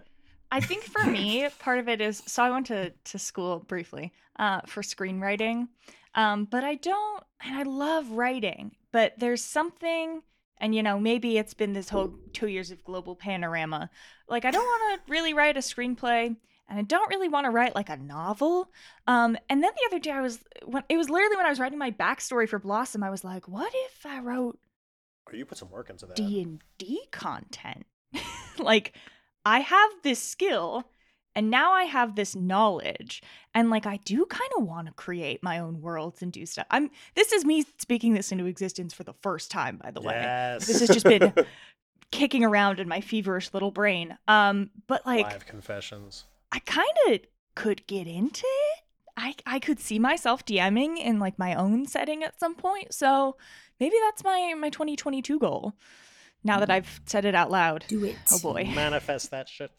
I think for me, part of it is so I went to to school briefly uh, for screenwriting, um, but I don't, and I love writing, but there's something, and you know, maybe it's been this whole two years of global panorama. Like I don't want to really write a screenplay, and I don't really want to write like a novel. Um, and then the other day, I was when it was literally when I was writing my backstory for Blossom, I was like, what if I wrote Oh, you put some work into that. D and D content. like I have this skill and now I have this knowledge and like I do kind of want to create my own worlds and do stuff. I'm this is me speaking this into existence for the first time by the way. yes. This has just been kicking around in my feverish little brain. Um but like live confessions. I kind of could get into it. I I could see myself DMing in like my own setting at some point. So maybe that's my my 2022 goal. Now that I've said it out loud. Do it. Oh boy. Manifest that shit.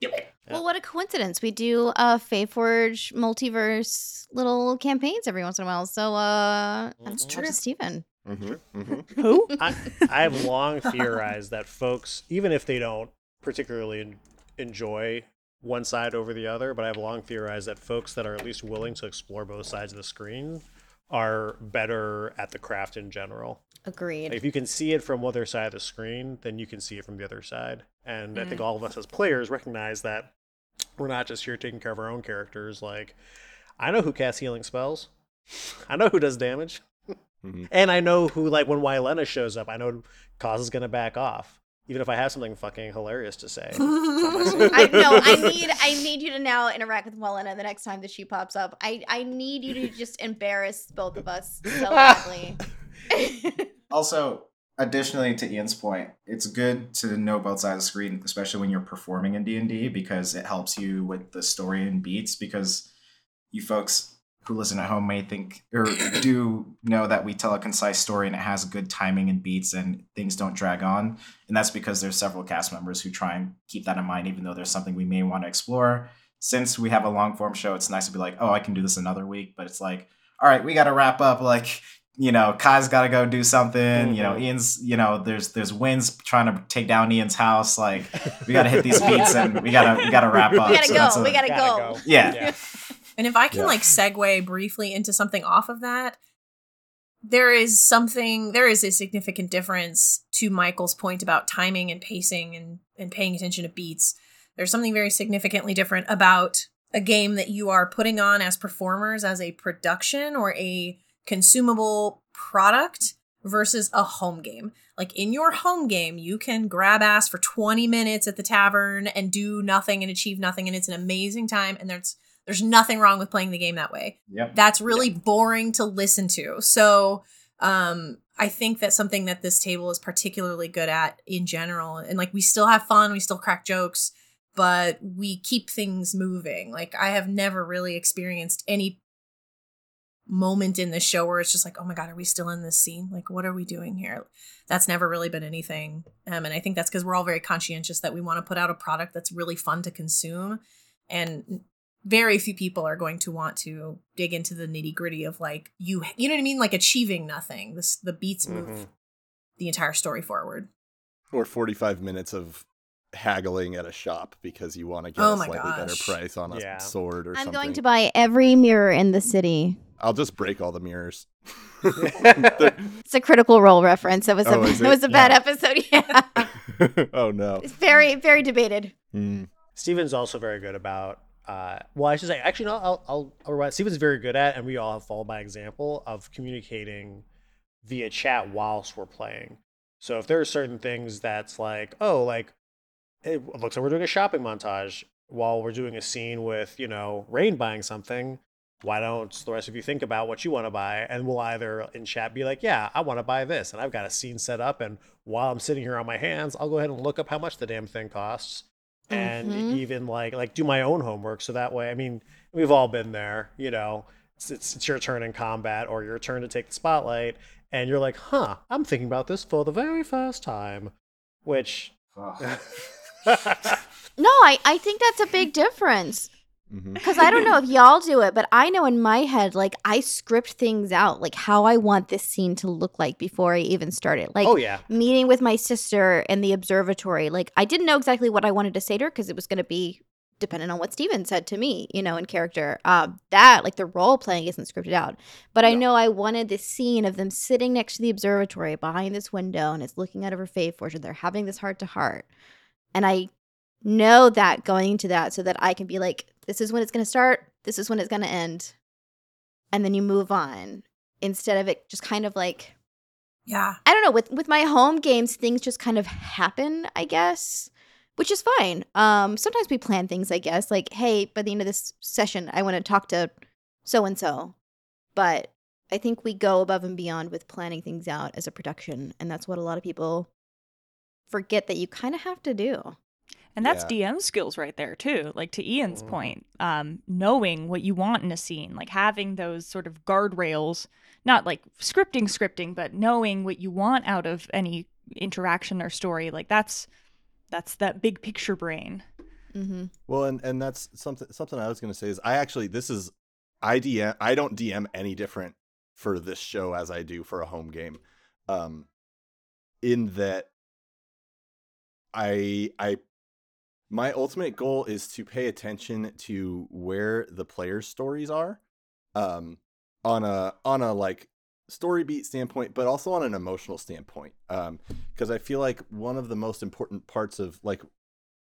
Yeah. Well, what a coincidence. We do uh Forge multiverse little campaigns every once in a while. So uh That's that's true. true. Steven. Mhm, mhm. Who? I, I have long theorized that folks, even if they don't particularly enjoy one side over the other, but I have long theorized that folks that are at least willing to explore both sides of the screen are better at the craft in general. Agreed. Like, if you can see it from other side of the screen, then you can see it from the other side. And I think all of us as players recognize that we're not just here taking care of our own characters. Like, I know who casts healing spells. I know who does damage. Mhm. And I know who, like, when Walena shows up, I know Kaz is going to back off. Even if I have something fucking hilarious to say. I know. I need. I need you to now interact with Walena the next time that she pops up. I. I need you to just embarrass both of us so badly. Also, additionally to Ian's point, it's good to know both sides of the screen, especially when you're performing in D and D, because it helps you with the story and beats. Because you folks who listen at home may think or do know that we tell a concise story and it has good timing and beats and things don't drag on. And that's because there's several cast members who try and keep that in mind, even though there's something we may want to explore. Since we have a long form show, it's nice to be like, oh, I can do this another week. But it's like, all right, we got to wrap up. Like, you know, Kai's got to go do something. You know, Mhm. Ian's, you know, there's there's winds trying to take down Ian's house. Like, we got to hit these beats and we gotta we gotta wrap up. we gotta So go. a- we gotta, Gotta go. go. Yeah. Yeah. And if I can Yeah. like segue briefly into something off of that, there is something there is a significant difference to Michael's point about timing and pacing and and paying attention to beats. There's something very significantly different about a game that you are putting on as performers as a production or a consumable product versus a home game. Like in your home game, you can grab ass for 20 minutes at the tavern and do nothing and achieve nothing and it's an amazing time and there's there's nothing wrong with playing the game that way. Yep. That's really boring to listen to. So, um I think that's something that this table is particularly good at in general. And like we still have fun, we still crack jokes, but we keep things moving. Like I have never really experienced any moment in the show where it's just like, oh my god, are we still in this scene? Like, what are we doing here? That's never really been anything. Um, and I think that's because we're all very conscientious that we want to put out a product that's really fun to consume, and very few people are going to want to dig into the nitty gritty of like you, you know what I mean, like achieving nothing. This the beats move Mhm. the entire story forward. Or 45 minutes of haggling at a shop because you want to get Oh a my slightly better price on a Yeah. sword or I'm something. I'm going to buy every mirror in the city. I'll just break all the mirrors. It's a critical role reference. It was Oh, a it it? was a bad episode. Yeah, oh no. it's very very debated. Mm. Steven's also very good about. Uh, well, I should say, actually, no, I'll, I'll, I'll rewind. Steven's very good at, and we all have followed by example of communicating via chat whilst we're playing. So if there are certain things that's like, oh, like it looks like we're doing a shopping montage while we're doing a scene with, you know, Rain buying something. Why don't the rest of you think about what you want to buy? And we'll either in chat be like, yeah, I want to buy this. And I've got a scene set up. And while I'm sitting here on my hands, I'll go ahead and look up how much the damn thing costs and Mhm. even like like do my own homework so that way i mean we've all been there you know it's, it's, it's your turn in combat or your turn to take the spotlight and you're like huh i'm thinking about this for the very first time which Ugh. No, I I think that's a big difference. Because I don't know if y'all do it, but I know in my head, like I script things out, like how I want this scene to look like before I even start it. Like oh yeah meeting with my sister in the observatory. Like I didn't know exactly what I wanted to say to her because it was going to be dependent on what Steven said to me, you know, in character. Um, that like the role playing isn't scripted out, but I No. know I wanted this scene of them sitting next to the observatory behind this window and it's looking out of her fate forge and they're having this heart to heart, and I know that going into that so that I can be like, this is when it's going to start, this is when it's going to end, and then you move on instead of it just kind of like Yeah. I don't know with with my home games things just kind of happen, I guess, which is fine. Um sometimes we plan things, I guess, like hey, by the end of this session I want to talk to so and so. But I think we go above and beyond with planning things out as a production, and that's what a lot of people forget that you kind of have to do. And that's Yeah. DM skills right there too. Like to Ian's Mhm. point, um, knowing what you want in a scene, like having those sort of guardrails, not like scripting, scripting, but knowing what you want out of any interaction or story. Like that's that's that big picture brain. Mm-hmm. Well, and and that's something something I was going to say is I actually this is I DM I don't DM any different for this show as I do for a home game. Um in that I I my ultimate goal is to pay attention to where the players' stories are um on a on a like story beat standpoint but also on an emotional standpoint um because I feel like one of the most important parts of like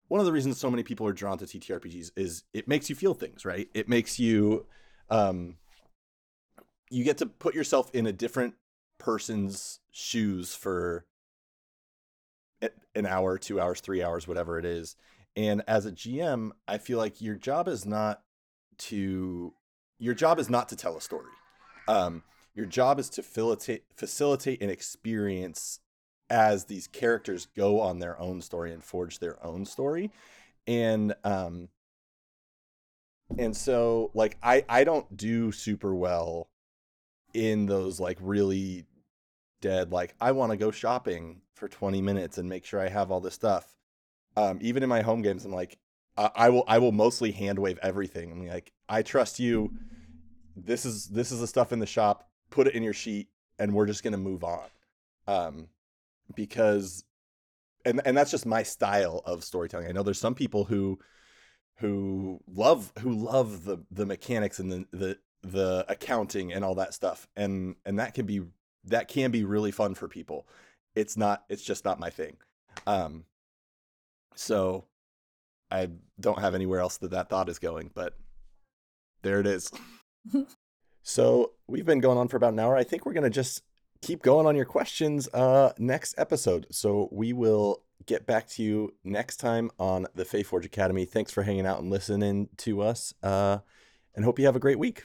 one of the reasons so many people are drawn to TTRPGs is it makes you feel things, right? It makes you um you get to put yourself in a different person's shoes for an hour, 2 hours, 3 hours, whatever it is. And as a GM, I feel like your job is not to your job is not to tell a story. Um your job is to facilitate facilitate an experience as these characters go on their own story and forge their own story and um and so like i i don't do super well in those like really dead like i want to go shopping for 20 minutes and make sure i have all this stuff um even in my home games i'm like i, I will i will mostly hand wave everything i'm like i trust you this is this is the stuff in the shop put it in your sheet and we're just gonna move on um because and and that's just my style of storytelling. I know there's some people who who love who love the the mechanics and the the the accounting and all that stuff. And and that can be that can be really fun for people. It's not it's just not my thing. Um so I don't have anywhere else that that thought is going, but there it is. so we've been going on for about an hour. I think we're gonna just keep going on your questions uh next episode so we will get back to you next time on the Fae Forge academy thanks for hanging out and listening to us uh and hope you have a great week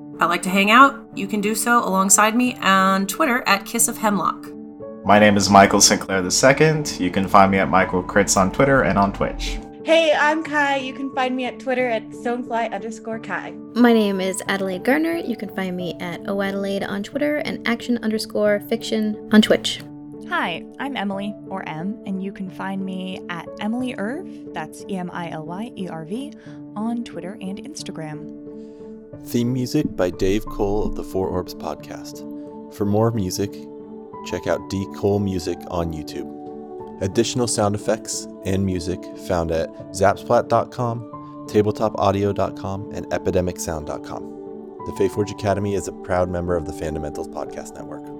If I like to hang out, you can do so alongside me on Twitter at Kiss of Hemlock. My name is Michael Sinclair II. You can find me at Michael Crits on Twitter and on Twitch. Hey, I'm Kai. You can find me at Twitter at stonefly underscore Kai. My name is Adelaide Garner. You can find me at oadelaide on Twitter and action underscore fiction on Twitch. Hi, I'm Emily, or M, and you can find me at Emily Erv, that's E M I L Y E R V, on Twitter and Instagram. Theme music by Dave Cole of the Four Orbs podcast. For more music, check out D Cole Music on YouTube. Additional sound effects and music found at zapsplat.com, tabletopaudio.com, and epidemicsound.com. The Fae Forge Academy is a proud member of the Fundamentals Podcast Network.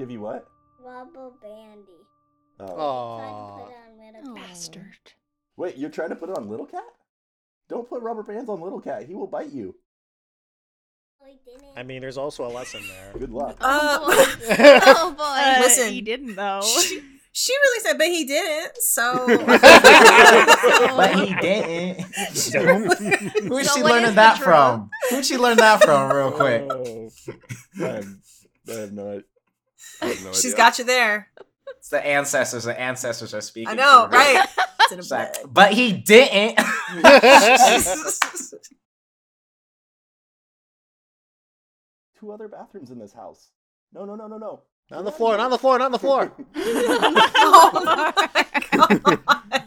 Give you what? Rubber bandy. Oh. Try to Aww. put on little. Bastard. Wait, you're trying to put it on Little Cat? Don't put rubber bands on Little Cat. He will bite you. Oh, he didn't. I mean, there's also a lesson there. Good luck. Uh, Oh boy. Uh, Listen. he didn't though. she, she really said, but he didn't. So. but he didn't. Who's So she what learning that from? Who'd she learn that from, real quick? Oh, I, have, I have no idea. I have no She's idea. got you there. It's the ancestors. The ancestors are speaking. I know, right? It's in a like, but he didn't. Two other bathrooms in this house. No, no, no, no, no. Not on the floor, not on the floor, not on the floor. oh my god.